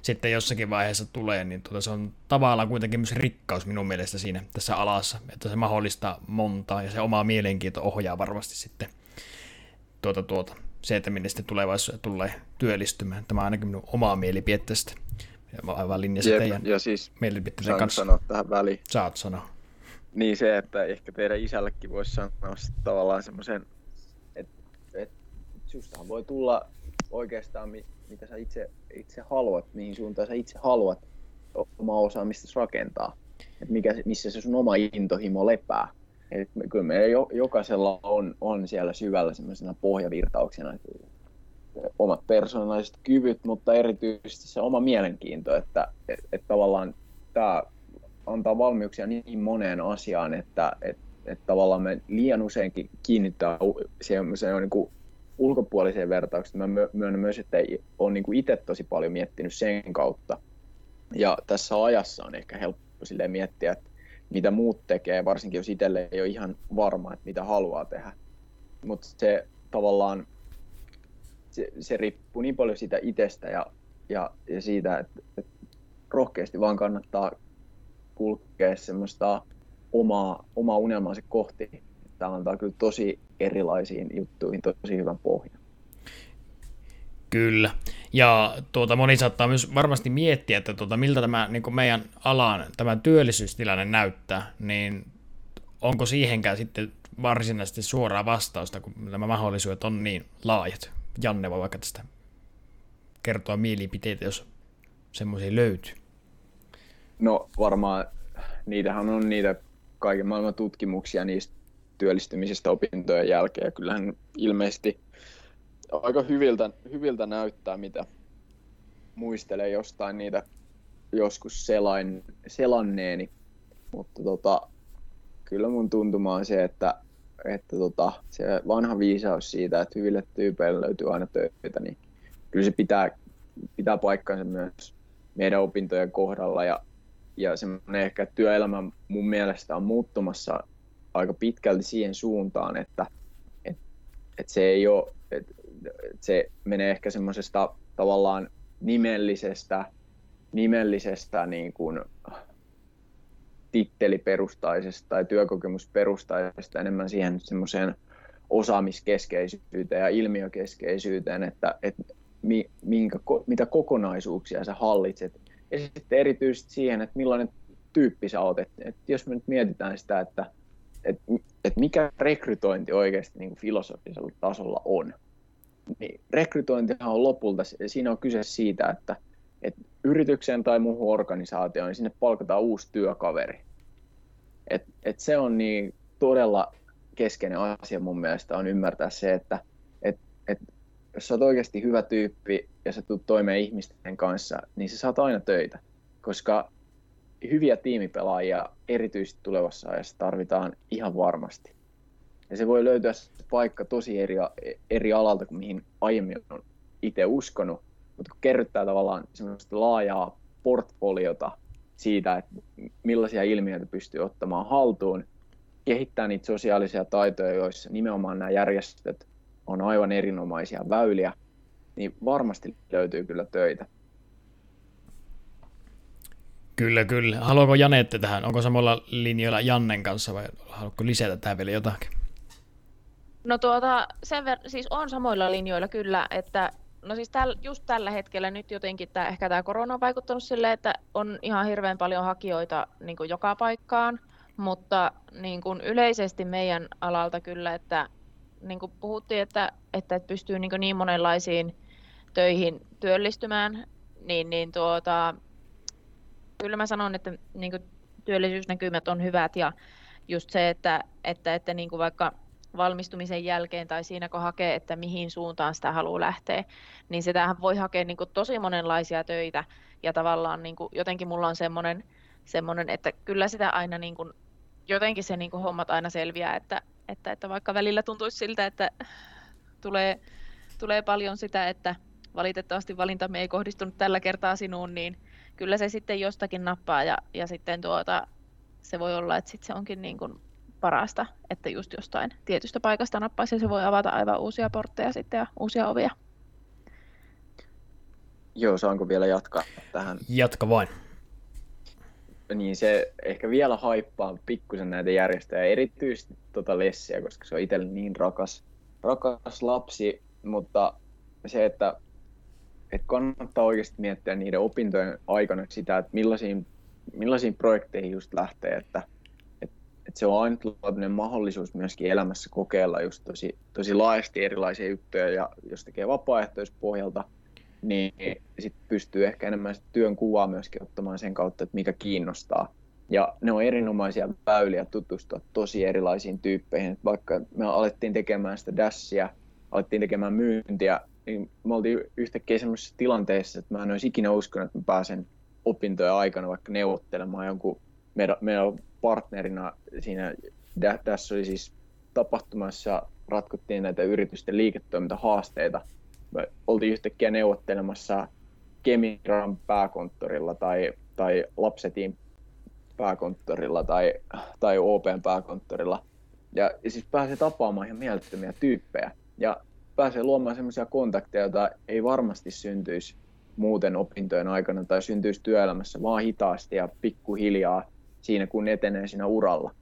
sitten jossakin vaiheessa tulee, niin tuota, se on tavallaan kuitenkin myös rikkaus minun mielestä siinä tässä alassa, että se mahdollistaa montaa ja se oma mielenkiinto ohjaa varmasti sitten tuota, tuota, se, että minne sitten tulevaisuudessa tulee työllistymään. Tämä on ainakin minun omaa mielipide tästä. Aivan linjassa teidän ja siis mielipiteiden kanssa. sanoa tähän väliin. Saat sanoa. Niin se, että ehkä teidän isällekin voisi sanoa tavallaan semmoisen, sustahan voi tulla oikeastaan mitä sä itse, itse haluat, mihin suuntaan sä itse haluat omaa osaamista rakentaa. Että mikä, missä se sun oma intohimo lepää. Et kyllä meillä jokaisella on, on siellä syvällä semmoisena pohjavirtauksena omat persoonalliset kyvyt, mutta erityisesti se oma mielenkiinto, että et, et tavallaan tämä antaa valmiuksia niin moneen asiaan, että, että, että tavallaan me liian useinkin kiinnittää siihen, siihen niin kuin ulkopuoliseen vertaukseen. Mä myönnän myös, että olen niin itse tosi paljon miettinyt sen kautta. Ja tässä ajassa on ehkä helppo miettiä, että mitä muut tekee, varsinkin jos itselle ei ole ihan varma, että mitä haluaa tehdä. Mutta se tavallaan, se, se riippuu niin paljon siitä itsestä ja, ja, ja siitä, että, että rohkeasti vaan kannattaa kulkea semmoista omaa, omaa unelmaansa kohti. Tämä antaa kyllä tosi erilaisiin juttuihin tosi hyvän pohjan. Kyllä. Ja tuota, moni saattaa myös varmasti miettiä, että tuota, miltä tämä niin meidän alan tämä työllisyystilanne näyttää, niin onko siihenkään sitten varsinaisesti suoraa vastausta, kun nämä mahdollisuudet on niin laajat. Janne voi vaikka tästä kertoa mielipiteitä, jos semmoisia löytyy. No varmaan niitähän on niitä kaiken maailman tutkimuksia niistä työllistymisestä opintojen jälkeen. Ja kyllähän ilmeisesti aika hyviltä, hyviltä näyttää, mitä muistelee jostain niitä joskus selain, selanneeni. Mutta tota, kyllä mun tuntuma on se, että, että tota, se vanha viisaus siitä, että hyville tyypeille löytyy aina töitä, niin kyllä se pitää, pitää paikkansa myös meidän opintojen kohdalla. Ja, ja semmoinen ehkä työelämä mun mielestä on muuttumassa aika pitkälti siihen suuntaan, että et, et se ei ole, et, et se menee ehkä semmoisesta tavallaan nimellisestä, nimellisestä niin kuin titteliperustaisesta tai työkokemusperustaisesta enemmän siihen semmoiseen osaamiskeskeisyyteen ja ilmiökeskeisyyteen, että, että minkä, mitä kokonaisuuksia sä hallitset. Ja sitten erityisesti siihen, että millainen tyyppi sä oot. Et, et jos me nyt mietitään sitä, että et, et mikä rekrytointi oikeasti niin kuin filosofisella tasolla on, niin rekrytointihan on lopulta, siinä on kyse siitä, että, että yritykseen tai muuhun organisaatioon, niin sinne palkataan uusi työkaveri. Et, et se on niin todella keskeinen asia mun mielestä on ymmärtää se, että et, et, jos sä oot oikeasti hyvä tyyppi ja sä tulet toimeen ihmisten kanssa, niin sä saat aina töitä, koska hyviä tiimipelaajia erityisesti tulevassa ajassa tarvitaan ihan varmasti. Ja se voi löytyä paikka tosi eri, eri alalta kuin mihin aiemmin on itse uskonut, mutta kun kerryttää tavallaan semmoista laajaa portfoliota siitä, että millaisia ilmiöitä pystyy ottamaan haltuun, kehittää niitä sosiaalisia taitoja, joissa nimenomaan nämä järjestöt on aivan erinomaisia väyliä, niin varmasti löytyy kyllä töitä. Kyllä, kyllä. Haluaako Janette tähän? Onko samalla linjoilla Jannen kanssa vai haluatko lisätä tähän vielä jotakin? No tuota, sen ver- siis on samoilla linjoilla kyllä, että no siis täl, just tällä hetkellä nyt jotenkin tää, ehkä tämä korona on vaikuttanut silleen, että on ihan hirveän paljon hakijoita niin kuin joka paikkaan, mutta niin kuin yleisesti meidän alalta kyllä, että niin kuin puhuttiin, että, että pystyy niin, kuin niin monenlaisiin töihin työllistymään, niin, niin tuota, kyllä mä sanon, että niin kuin työllisyysnäkymät on hyvät ja just se, että, että, että niin kuin vaikka valmistumisen jälkeen tai siinä kun hakee, että mihin suuntaan sitä haluaa lähteä, niin sitähän voi hakea niin kuin tosi monenlaisia töitä. Ja tavallaan niin kuin, jotenkin mulla on semmoinen, semmoinen, että kyllä sitä aina niin kuin, jotenkin se niin kuin hommat aina selviää, että, että, että vaikka välillä tuntuisi siltä, että tulee, tulee paljon sitä, että valitettavasti valintamme ei kohdistunut tällä kertaa sinuun, niin kyllä se sitten jostakin nappaa ja, ja sitten tuota, se voi olla, että sitten se onkin niin kuin parasta, että just jostain tietystä paikasta nappaisi ja se voi avata aivan uusia portteja sitten ja uusia ovia. Joo, saanko vielä jatkaa tähän? Jatka vain. Niin se ehkä vielä haippaa pikkusen näitä järjestöjä, erityisesti tuota Lessiä, koska se on itselle niin rakas, rakas lapsi, mutta se, että, että kannattaa oikeasti miettiä niiden opintojen aikana sitä, että millaisiin, millaisiin projekteihin just lähtee, että että se on ainutlaatuinen mahdollisuus myöskin elämässä kokeilla just tosi, tosi laajasti erilaisia juttuja ja jos tekee vapaaehtoispohjalta, niin sitten pystyy ehkä enemmän työn kuvaa myöskin ottamaan sen kautta, että mikä kiinnostaa. Ja ne on erinomaisia väyliä tutustua tosi erilaisiin tyyppeihin. Että vaikka me alettiin tekemään sitä dashia, alettiin tekemään myyntiä, niin me oltiin yhtäkkiä sellaisessa tilanteessa, että mä en olisi ikinä uskonut, että mä pääsen opintojen aikana vaikka neuvottelemaan jonkun meidän, meidän partnerina siinä, tässä oli siis tapahtumassa ratkottiin näitä yritysten liiketoimintahaasteita. Me oltiin yhtäkkiä neuvottelemassa Kemiran pääkonttorilla tai, tai Lapsetin pääkonttorilla tai, tai OPn pääkonttorilla. Ja, ja siis pääsee tapaamaan ihan mielettömiä tyyppejä. Ja pääsee luomaan sellaisia kontakteja, joita ei varmasti syntyisi muuten opintojen aikana tai syntyisi työelämässä, vaan hitaasti ja pikkuhiljaa siinä, kun etenee siinä uralla.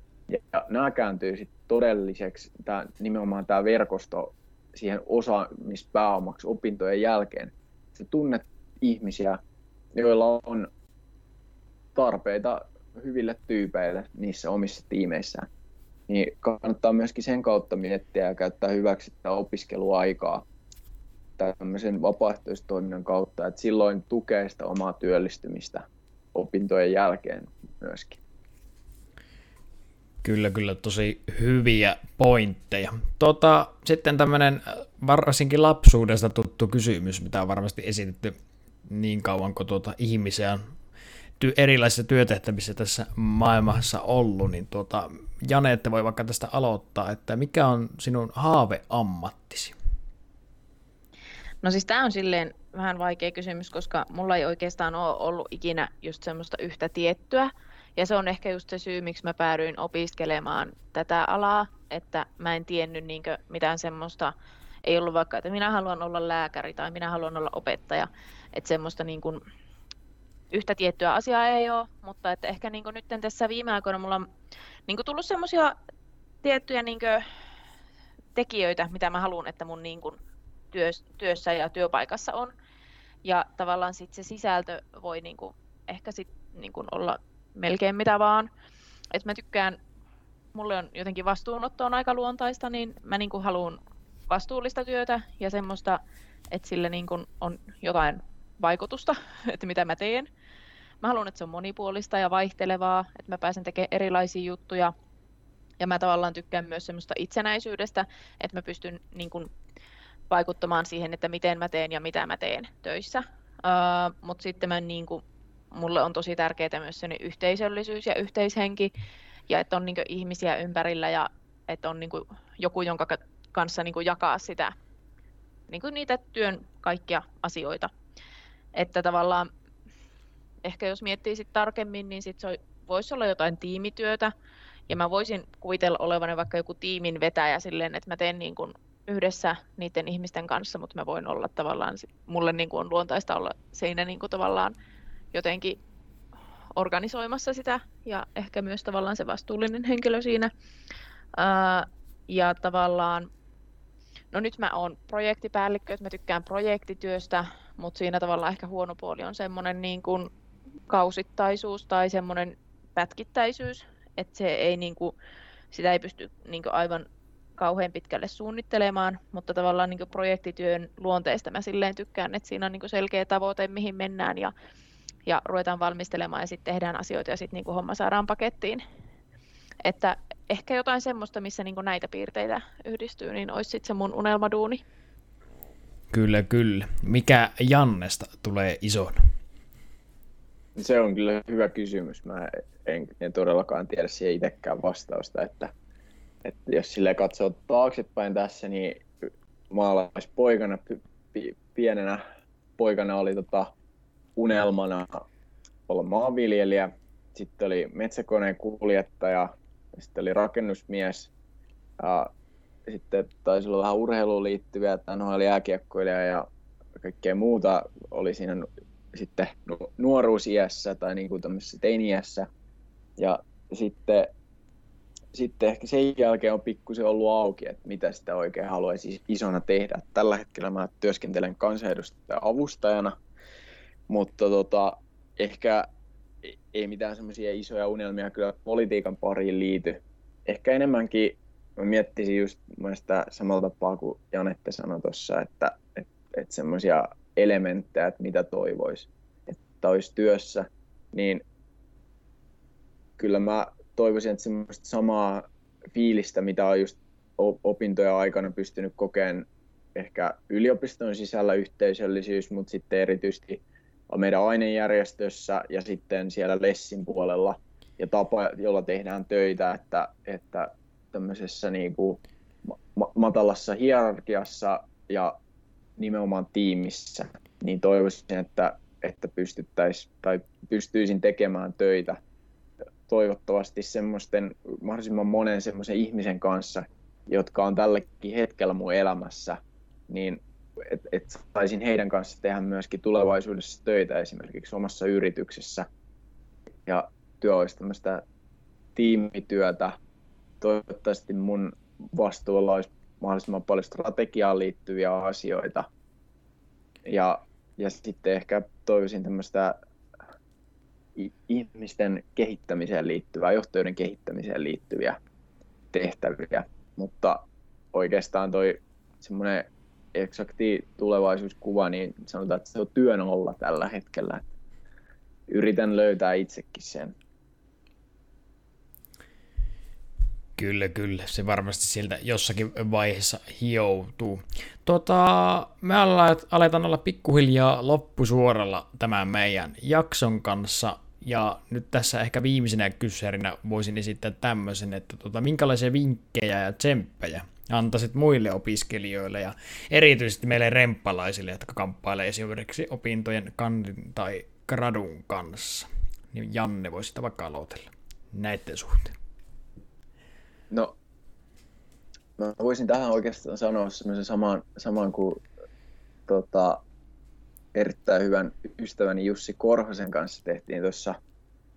Ja nämä kääntyy sitten todelliseksi, tää, nimenomaan tämä verkosto siihen osaamispääomaksi opintojen jälkeen. Sä tunnet ihmisiä, joilla on tarpeita hyville tyypeille niissä omissa tiimeissään. Niin kannattaa myöskin sen kautta miettiä ja käyttää hyväksi sitä opiskeluaikaa tämmöisen vapaaehtoistoiminnan kautta, että silloin tukee sitä omaa työllistymistä opintojen jälkeen myöskin. Kyllä, kyllä, tosi hyviä pointteja. Tota, sitten tämmöinen varsinkin lapsuudesta tuttu kysymys, mitä on varmasti esitetty niin kauan kuin tuota ihmisiä on ty- erilaisissa työtehtävissä tässä maailmassa ollut, niin tuota, Jane, että voi vaikka tästä aloittaa, että mikä on sinun haaveammattisi? No siis tämä on silleen vähän vaikea kysymys, koska mulla ei oikeastaan ole ollut ikinä just semmoista yhtä tiettyä. Ja se on ehkä just se syy, miksi mä päädyin opiskelemaan tätä alaa, että mä en tiennyt niinkö mitään semmoista, ei ollut vaikka, että minä haluan olla lääkäri tai minä haluan olla opettaja, että semmoista niin kuin yhtä tiettyä asiaa ei ole, mutta että ehkä niin nyt tässä viime aikoina mulla on niin tullut semmoisia tiettyjä niin tekijöitä, mitä mä haluan, että mun niin työssä ja työpaikassa on. Ja tavallaan sitten se sisältö voi niin kuin, ehkä sit niin kuin olla melkein mitä vaan. Et mä tykkään, mulle on jotenkin vastuunotto on aika luontaista, niin mä niin kuin haluan vastuullista työtä ja semmoista, että sille niin kuin on jotain vaikutusta, että mitä mä teen. Mä haluan, että se on monipuolista ja vaihtelevaa, että mä pääsen tekemään erilaisia juttuja. Ja mä tavallaan tykkään myös semmoista itsenäisyydestä, että mä pystyn niin kuin, vaikuttamaan siihen, että miten mä teen ja mitä mä teen töissä. Uh, Mutta sitten mä, niin kuin, mulle on tosi tärkeää myös se yhteisöllisyys ja yhteishenki, ja että on niin ihmisiä ympärillä ja että on niin joku, jonka kanssa niin jakaa sitä, niin niitä työn kaikkia asioita. Että tavallaan ehkä jos miettii sit tarkemmin, niin sit se voisi olla jotain tiimityötä, ja mä voisin kuvitella olevani vaikka joku tiimin vetäjä silleen, että mä teen niin kuin yhdessä niiden ihmisten kanssa, mutta mä voin olla tavallaan, mulle niin kuin on luontaista olla siinä niin kuin tavallaan jotenkin organisoimassa sitä ja ehkä myös tavallaan se vastuullinen henkilö siinä. Ää, ja tavallaan, no nyt mä oon projektipäällikkö, että mä tykkään projektityöstä, mutta siinä tavallaan ehkä huono puoli on semmoinen niin kuin kausittaisuus tai semmoinen pätkittäisyys, että se ei niin kuin, sitä ei pysty niin kuin aivan kauhean pitkälle suunnittelemaan, mutta tavallaan niin projektityön luonteesta mä silleen tykkään, että siinä on niin selkeä tavoite, mihin mennään ja, ja ruvetaan valmistelemaan ja sitten tehdään asioita ja sitten niin homma saadaan pakettiin. Että ehkä jotain semmoista, missä niin näitä piirteitä yhdistyy, niin olisi sitten se mun unelmaduuni. Kyllä, kyllä. Mikä Jannesta tulee ison? Se on kyllä hyvä kysymys. Mä en, en todellakaan tiedä siihen itsekään vastausta, että että jos sille katsoo taaksepäin tässä, niin maalaispoikana, p- pienenä poikana oli tota unelmana olla maanviljelijä, sitten oli metsäkoneen kuljettaja, sitten oli rakennusmies, ja sitten taisi olla vähän urheiluun liittyviä, että oli jääkiekkoilija ja kaikkea muuta oli siinä sitten nuoruusiässä tai niin kuin teiniässä. Ja sitten sitten ehkä sen jälkeen on pikkusen ollut auki, että mitä sitä oikein haluaisi isona tehdä. Tällä hetkellä mä työskentelen kansanedustajan avustajana, mutta tota, ehkä ei mitään semmoisia isoja unelmia kyllä politiikan pariin liity. Ehkä enemmänkin mä miettisin just sitä samalla tapaa kuin Janette sanoi tuossa, että, että, että semmoisia elementtejä, että mitä toivoisi, että olisi työssä, niin kyllä mä toivoisin, että semmoista samaa fiilistä, mitä on just opintojen aikana pystynyt kokeen ehkä yliopiston sisällä yhteisöllisyys, mutta sitten erityisesti meidän ainejärjestössä ja sitten siellä Lessin puolella, ja tapa, jolla tehdään töitä, että, että tämmöisessä niin kuin ma- matalassa hierarkiassa ja nimenomaan tiimissä, niin toivoisin, että, että pystyttäisiin tai pystyisin tekemään töitä toivottavasti semmoisten mahdollisimman monen semmoisen ihmisen kanssa, jotka on tälläkin hetkellä mun elämässä, niin että et saisin heidän kanssa tehdä myöskin tulevaisuudessa töitä esimerkiksi omassa yrityksessä. Ja työ olisi tämmöistä tiimityötä. Toivottavasti mun vastuulla olisi mahdollisimman paljon strategiaan liittyviä asioita. Ja, ja sitten ehkä toivoisin tämmöistä ihmisten kehittämiseen liittyvää, johtajuuden kehittämiseen liittyviä tehtäviä. Mutta oikeastaan toi semmoinen eksakti tulevaisuuskuva, niin sanotaan, että se on työn olla tällä hetkellä. Yritän löytää itsekin sen. Kyllä, kyllä. Se varmasti sieltä jossakin vaiheessa hioutuu. Tota, me aletaan olla pikkuhiljaa loppusuoralla tämän meidän jakson kanssa. Ja nyt tässä ehkä viimeisenä kyssärinä voisin esittää tämmöisen, että tota, minkälaisia vinkkejä ja tsemppejä antaisit muille opiskelijoille ja erityisesti meille remppalaisille, jotka kamppailee esimerkiksi opintojen kandin tai gradun kanssa. Niin Janne voisi vaikka aloitella näiden suhteen. No, mä voisin tähän oikeastaan sanoa semmoisen saman, saman kuin tota, erittäin hyvän ystäväni Jussi Korhosen kanssa tehtiin tuossa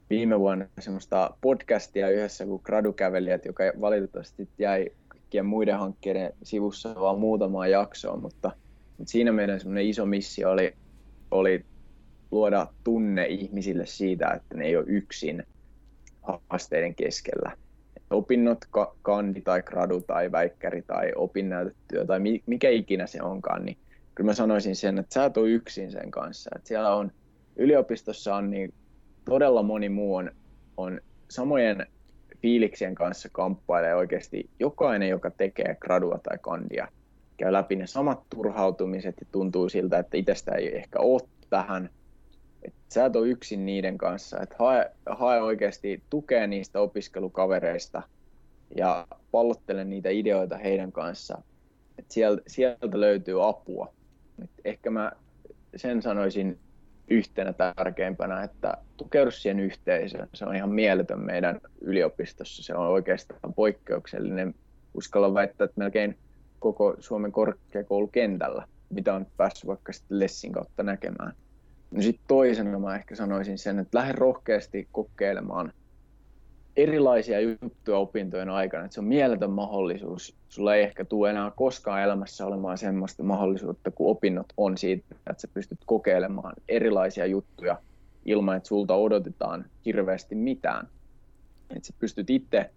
viime vuonna semmoista podcastia yhdessä kuin gradukävelijät, joka valitettavasti jäi kaikkien muiden hankkeiden sivussa vaan muutamaa jaksoa, mutta, mutta siinä meidän semmoinen iso missio oli, oli luoda tunne ihmisille siitä, että ne ei ole yksin haasteiden keskellä. Opinnot, kandi tai gradu tai väikkäri tai opinnäytetyö tai mikä ikinä se onkaan, niin kyllä mä sanoisin sen, että sä et ole yksin sen kanssa. Että siellä on, yliopistossa on niin todella moni muu on, on samojen fiiliksien kanssa kamppailee oikeasti jokainen, joka tekee gradua tai kandia, käy läpi ne samat turhautumiset ja tuntuu siltä, että itsestä ei ehkä ole tähän. Et sä et ole yksin niiden kanssa, että hae, hae oikeasti tukea niistä opiskelukavereista ja pallottele niitä ideoita heidän kanssa. Et sieltä, sieltä löytyy apua. Et ehkä mä sen sanoisin yhtenä tärkeimpänä, että tukeudu siihen yhteisöön. Se on ihan mieletön meidän yliopistossa. Se on oikeastaan poikkeuksellinen. Uskalla väittää, että melkein koko Suomen korkeakoulukentällä, mitä on päässyt vaikka sitten Lessin kautta näkemään. Sitten toisena mä ehkä sanoisin sen, että lähde rohkeasti kokeilemaan erilaisia juttuja opintojen aikana. Että se on mieletön mahdollisuus. Sulla ei ehkä tule enää koskaan elämässä olemaan semmoista mahdollisuutta, kun opinnot on siitä, että sä pystyt kokeilemaan erilaisia juttuja ilman, että sulta odotetaan hirveästi mitään. Että sä pystyt itse,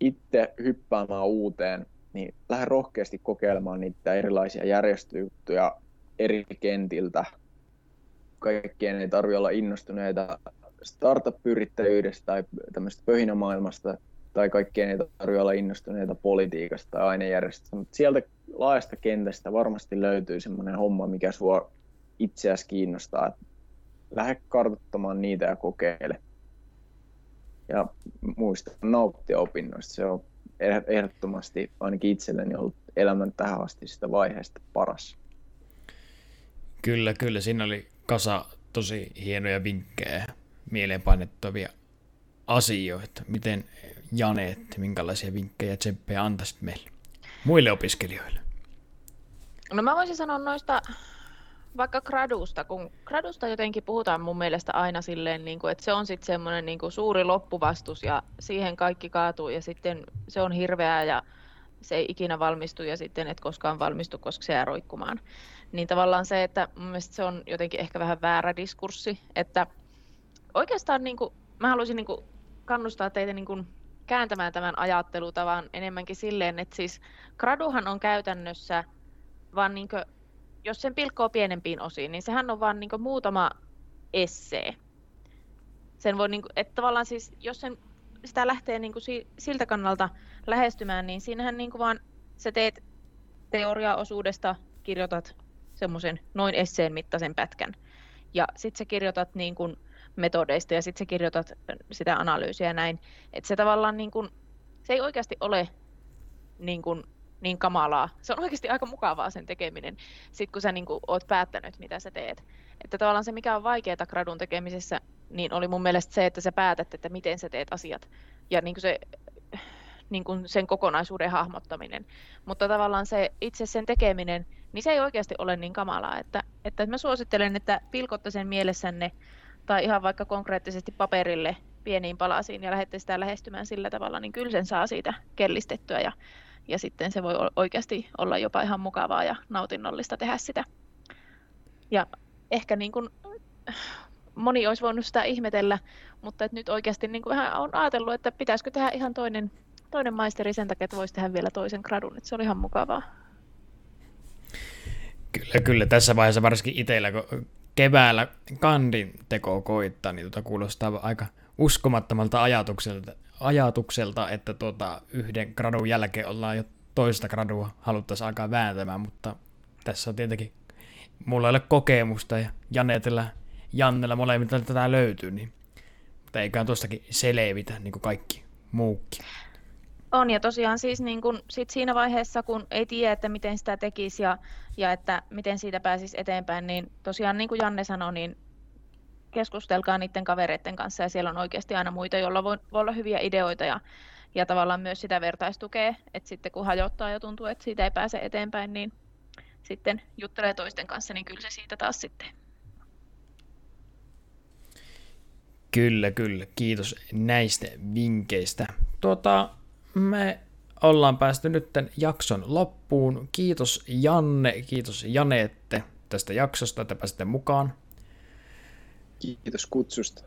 itse hyppäämään uuteen, niin lähde rohkeasti kokeilemaan niitä erilaisia järjestöjuttuja eri kentiltä. Kaikkien ei tarvitse olla innostuneita startup-yrittäjyydestä tai tämmöistä pöhinämaailmasta tai kaikkien ei tarvitse olla innostuneita politiikasta tai ainejärjestöstä, mutta sieltä laajasta kentästä varmasti löytyy semmoinen homma, mikä sua itseäsi kiinnostaa. Lähde kartoittamaan niitä ja kokeile. Ja muista nauttia opinnoista. Se on ehdottomasti ainakin itselleni ollut elämän tähän asti sitä vaiheesta paras. Kyllä, kyllä. Siinä oli kasa tosi hienoja vinkkejä mieleenpainettavia asioita. Miten Janeet, minkälaisia vinkkejä tsemppejä antaisit meille muille opiskelijoille? No mä voisin sanoa noista vaikka gradusta, kun gradusta jotenkin puhutaan mun mielestä aina silleen, niin kuin, että se on sitten semmoinen niin suuri loppuvastus ja siihen kaikki kaatuu ja sitten se on hirveää ja se ei ikinä valmistu ja sitten et koskaan valmistu, koska se jää roikkumaan. Niin tavallaan se, että mun mielestä se on jotenkin ehkä vähän väärä diskurssi, että oikeastaan niin kuin, mä haluaisin niin kuin, kannustaa teitä niin kuin, kääntämään tämän ajattelutavan enemmänkin silleen, että siis graduhan on käytännössä vaan niin kuin, jos sen pilkkoo pienempiin osiin, niin sehän on vaan niin kuin, muutama essee. Sen voi, niin kuin, että tavallaan siis, jos sen, sitä lähtee niin kuin, siltä kannalta lähestymään, niin siinähän niin kuin vaan sä teet teoriaosuudesta, kirjoitat semmoisen noin esseen mittaisen pätkän. Ja sitten sä kirjoitat niin kuin, metodeista ja sitten sä kirjoitat sitä analyysiä ja näin. Että se tavallaan niin kun, se ei oikeasti ole niin, kun, niin kamalaa. Se on oikeasti aika mukavaa sen tekeminen, sit kun sä niin kun, oot päättänyt, mitä sä teet. Että tavallaan se, mikä on vaikeaa gradun tekemisessä, niin oli mun mielestä se, että sä päätät, että miten sä teet asiat. Ja niin se niin kuin sen kokonaisuuden hahmottaminen. Mutta tavallaan se itse sen tekeminen, niin se ei oikeasti ole niin kamalaa. Että, että mä suosittelen, että pilkotte sen mielessänne tai ihan vaikka konkreettisesti paperille pieniin palasiin ja lähdette sitä lähestymään sillä tavalla, niin kyllä sen saa siitä kellistettyä ja, ja sitten se voi oikeasti olla jopa ihan mukavaa ja nautinnollista tehdä sitä. Ja ehkä niin kuin, moni olisi voinut sitä ihmetellä, mutta että nyt oikeasti niin kuin on ajatellut, että pitäisikö tehdä ihan toinen toinen maisteri sen takia, että voisi tehdä vielä toisen gradun, että se oli ihan mukavaa. Kyllä, kyllä. Tässä vaiheessa varsinkin itsellä, kun keväällä kandin teko koittaa, niin tuota kuulostaa aika uskomattomalta ajatukselta, ajatukselta että tuota, yhden gradun jälkeen ollaan jo toista gradua haluttaisiin alkaa vääntämään, mutta tässä on tietenkin, mulla ei ole kokemusta ja Janetella, Jannella molemmilta tätä löytyy, niin mutta eiköhän tuostakin selvitä niin kuin kaikki muukin. On, ja tosiaan siis niin kun, sit siinä vaiheessa, kun ei tiedä, että miten sitä tekisi ja, ja että miten siitä pääsisi eteenpäin, niin tosiaan niin kuin Janne sanoi, niin keskustelkaa niiden kavereiden kanssa, ja siellä on oikeasti aina muita, joilla voi, voi olla hyviä ideoita, ja, ja tavallaan myös sitä vertaistukea, että sitten kun hajottaa ja tuntuu, että siitä ei pääse eteenpäin, niin sitten juttelee toisten kanssa, niin kyllä se siitä taas sitten. Kyllä, kyllä. Kiitos näistä vinkkeistä. Tuota, me ollaan päästy nyt jakson loppuun. Kiitos Janne, kiitos Janette tästä jaksosta, että pääsitte mukaan. Kiitos kutsusta.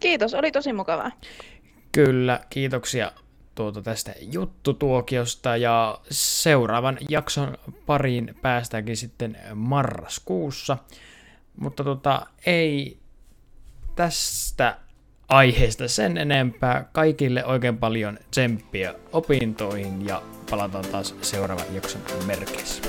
Kiitos, oli tosi mukavaa. Kyllä, kiitoksia tuota tästä juttutuokiosta ja seuraavan jakson pariin päästäänkin sitten marraskuussa. Mutta tota, ei tästä aiheesta sen enempää. Kaikille oikein paljon tsemppiä opintoihin ja palataan taas seuraavan jakson merkeissä.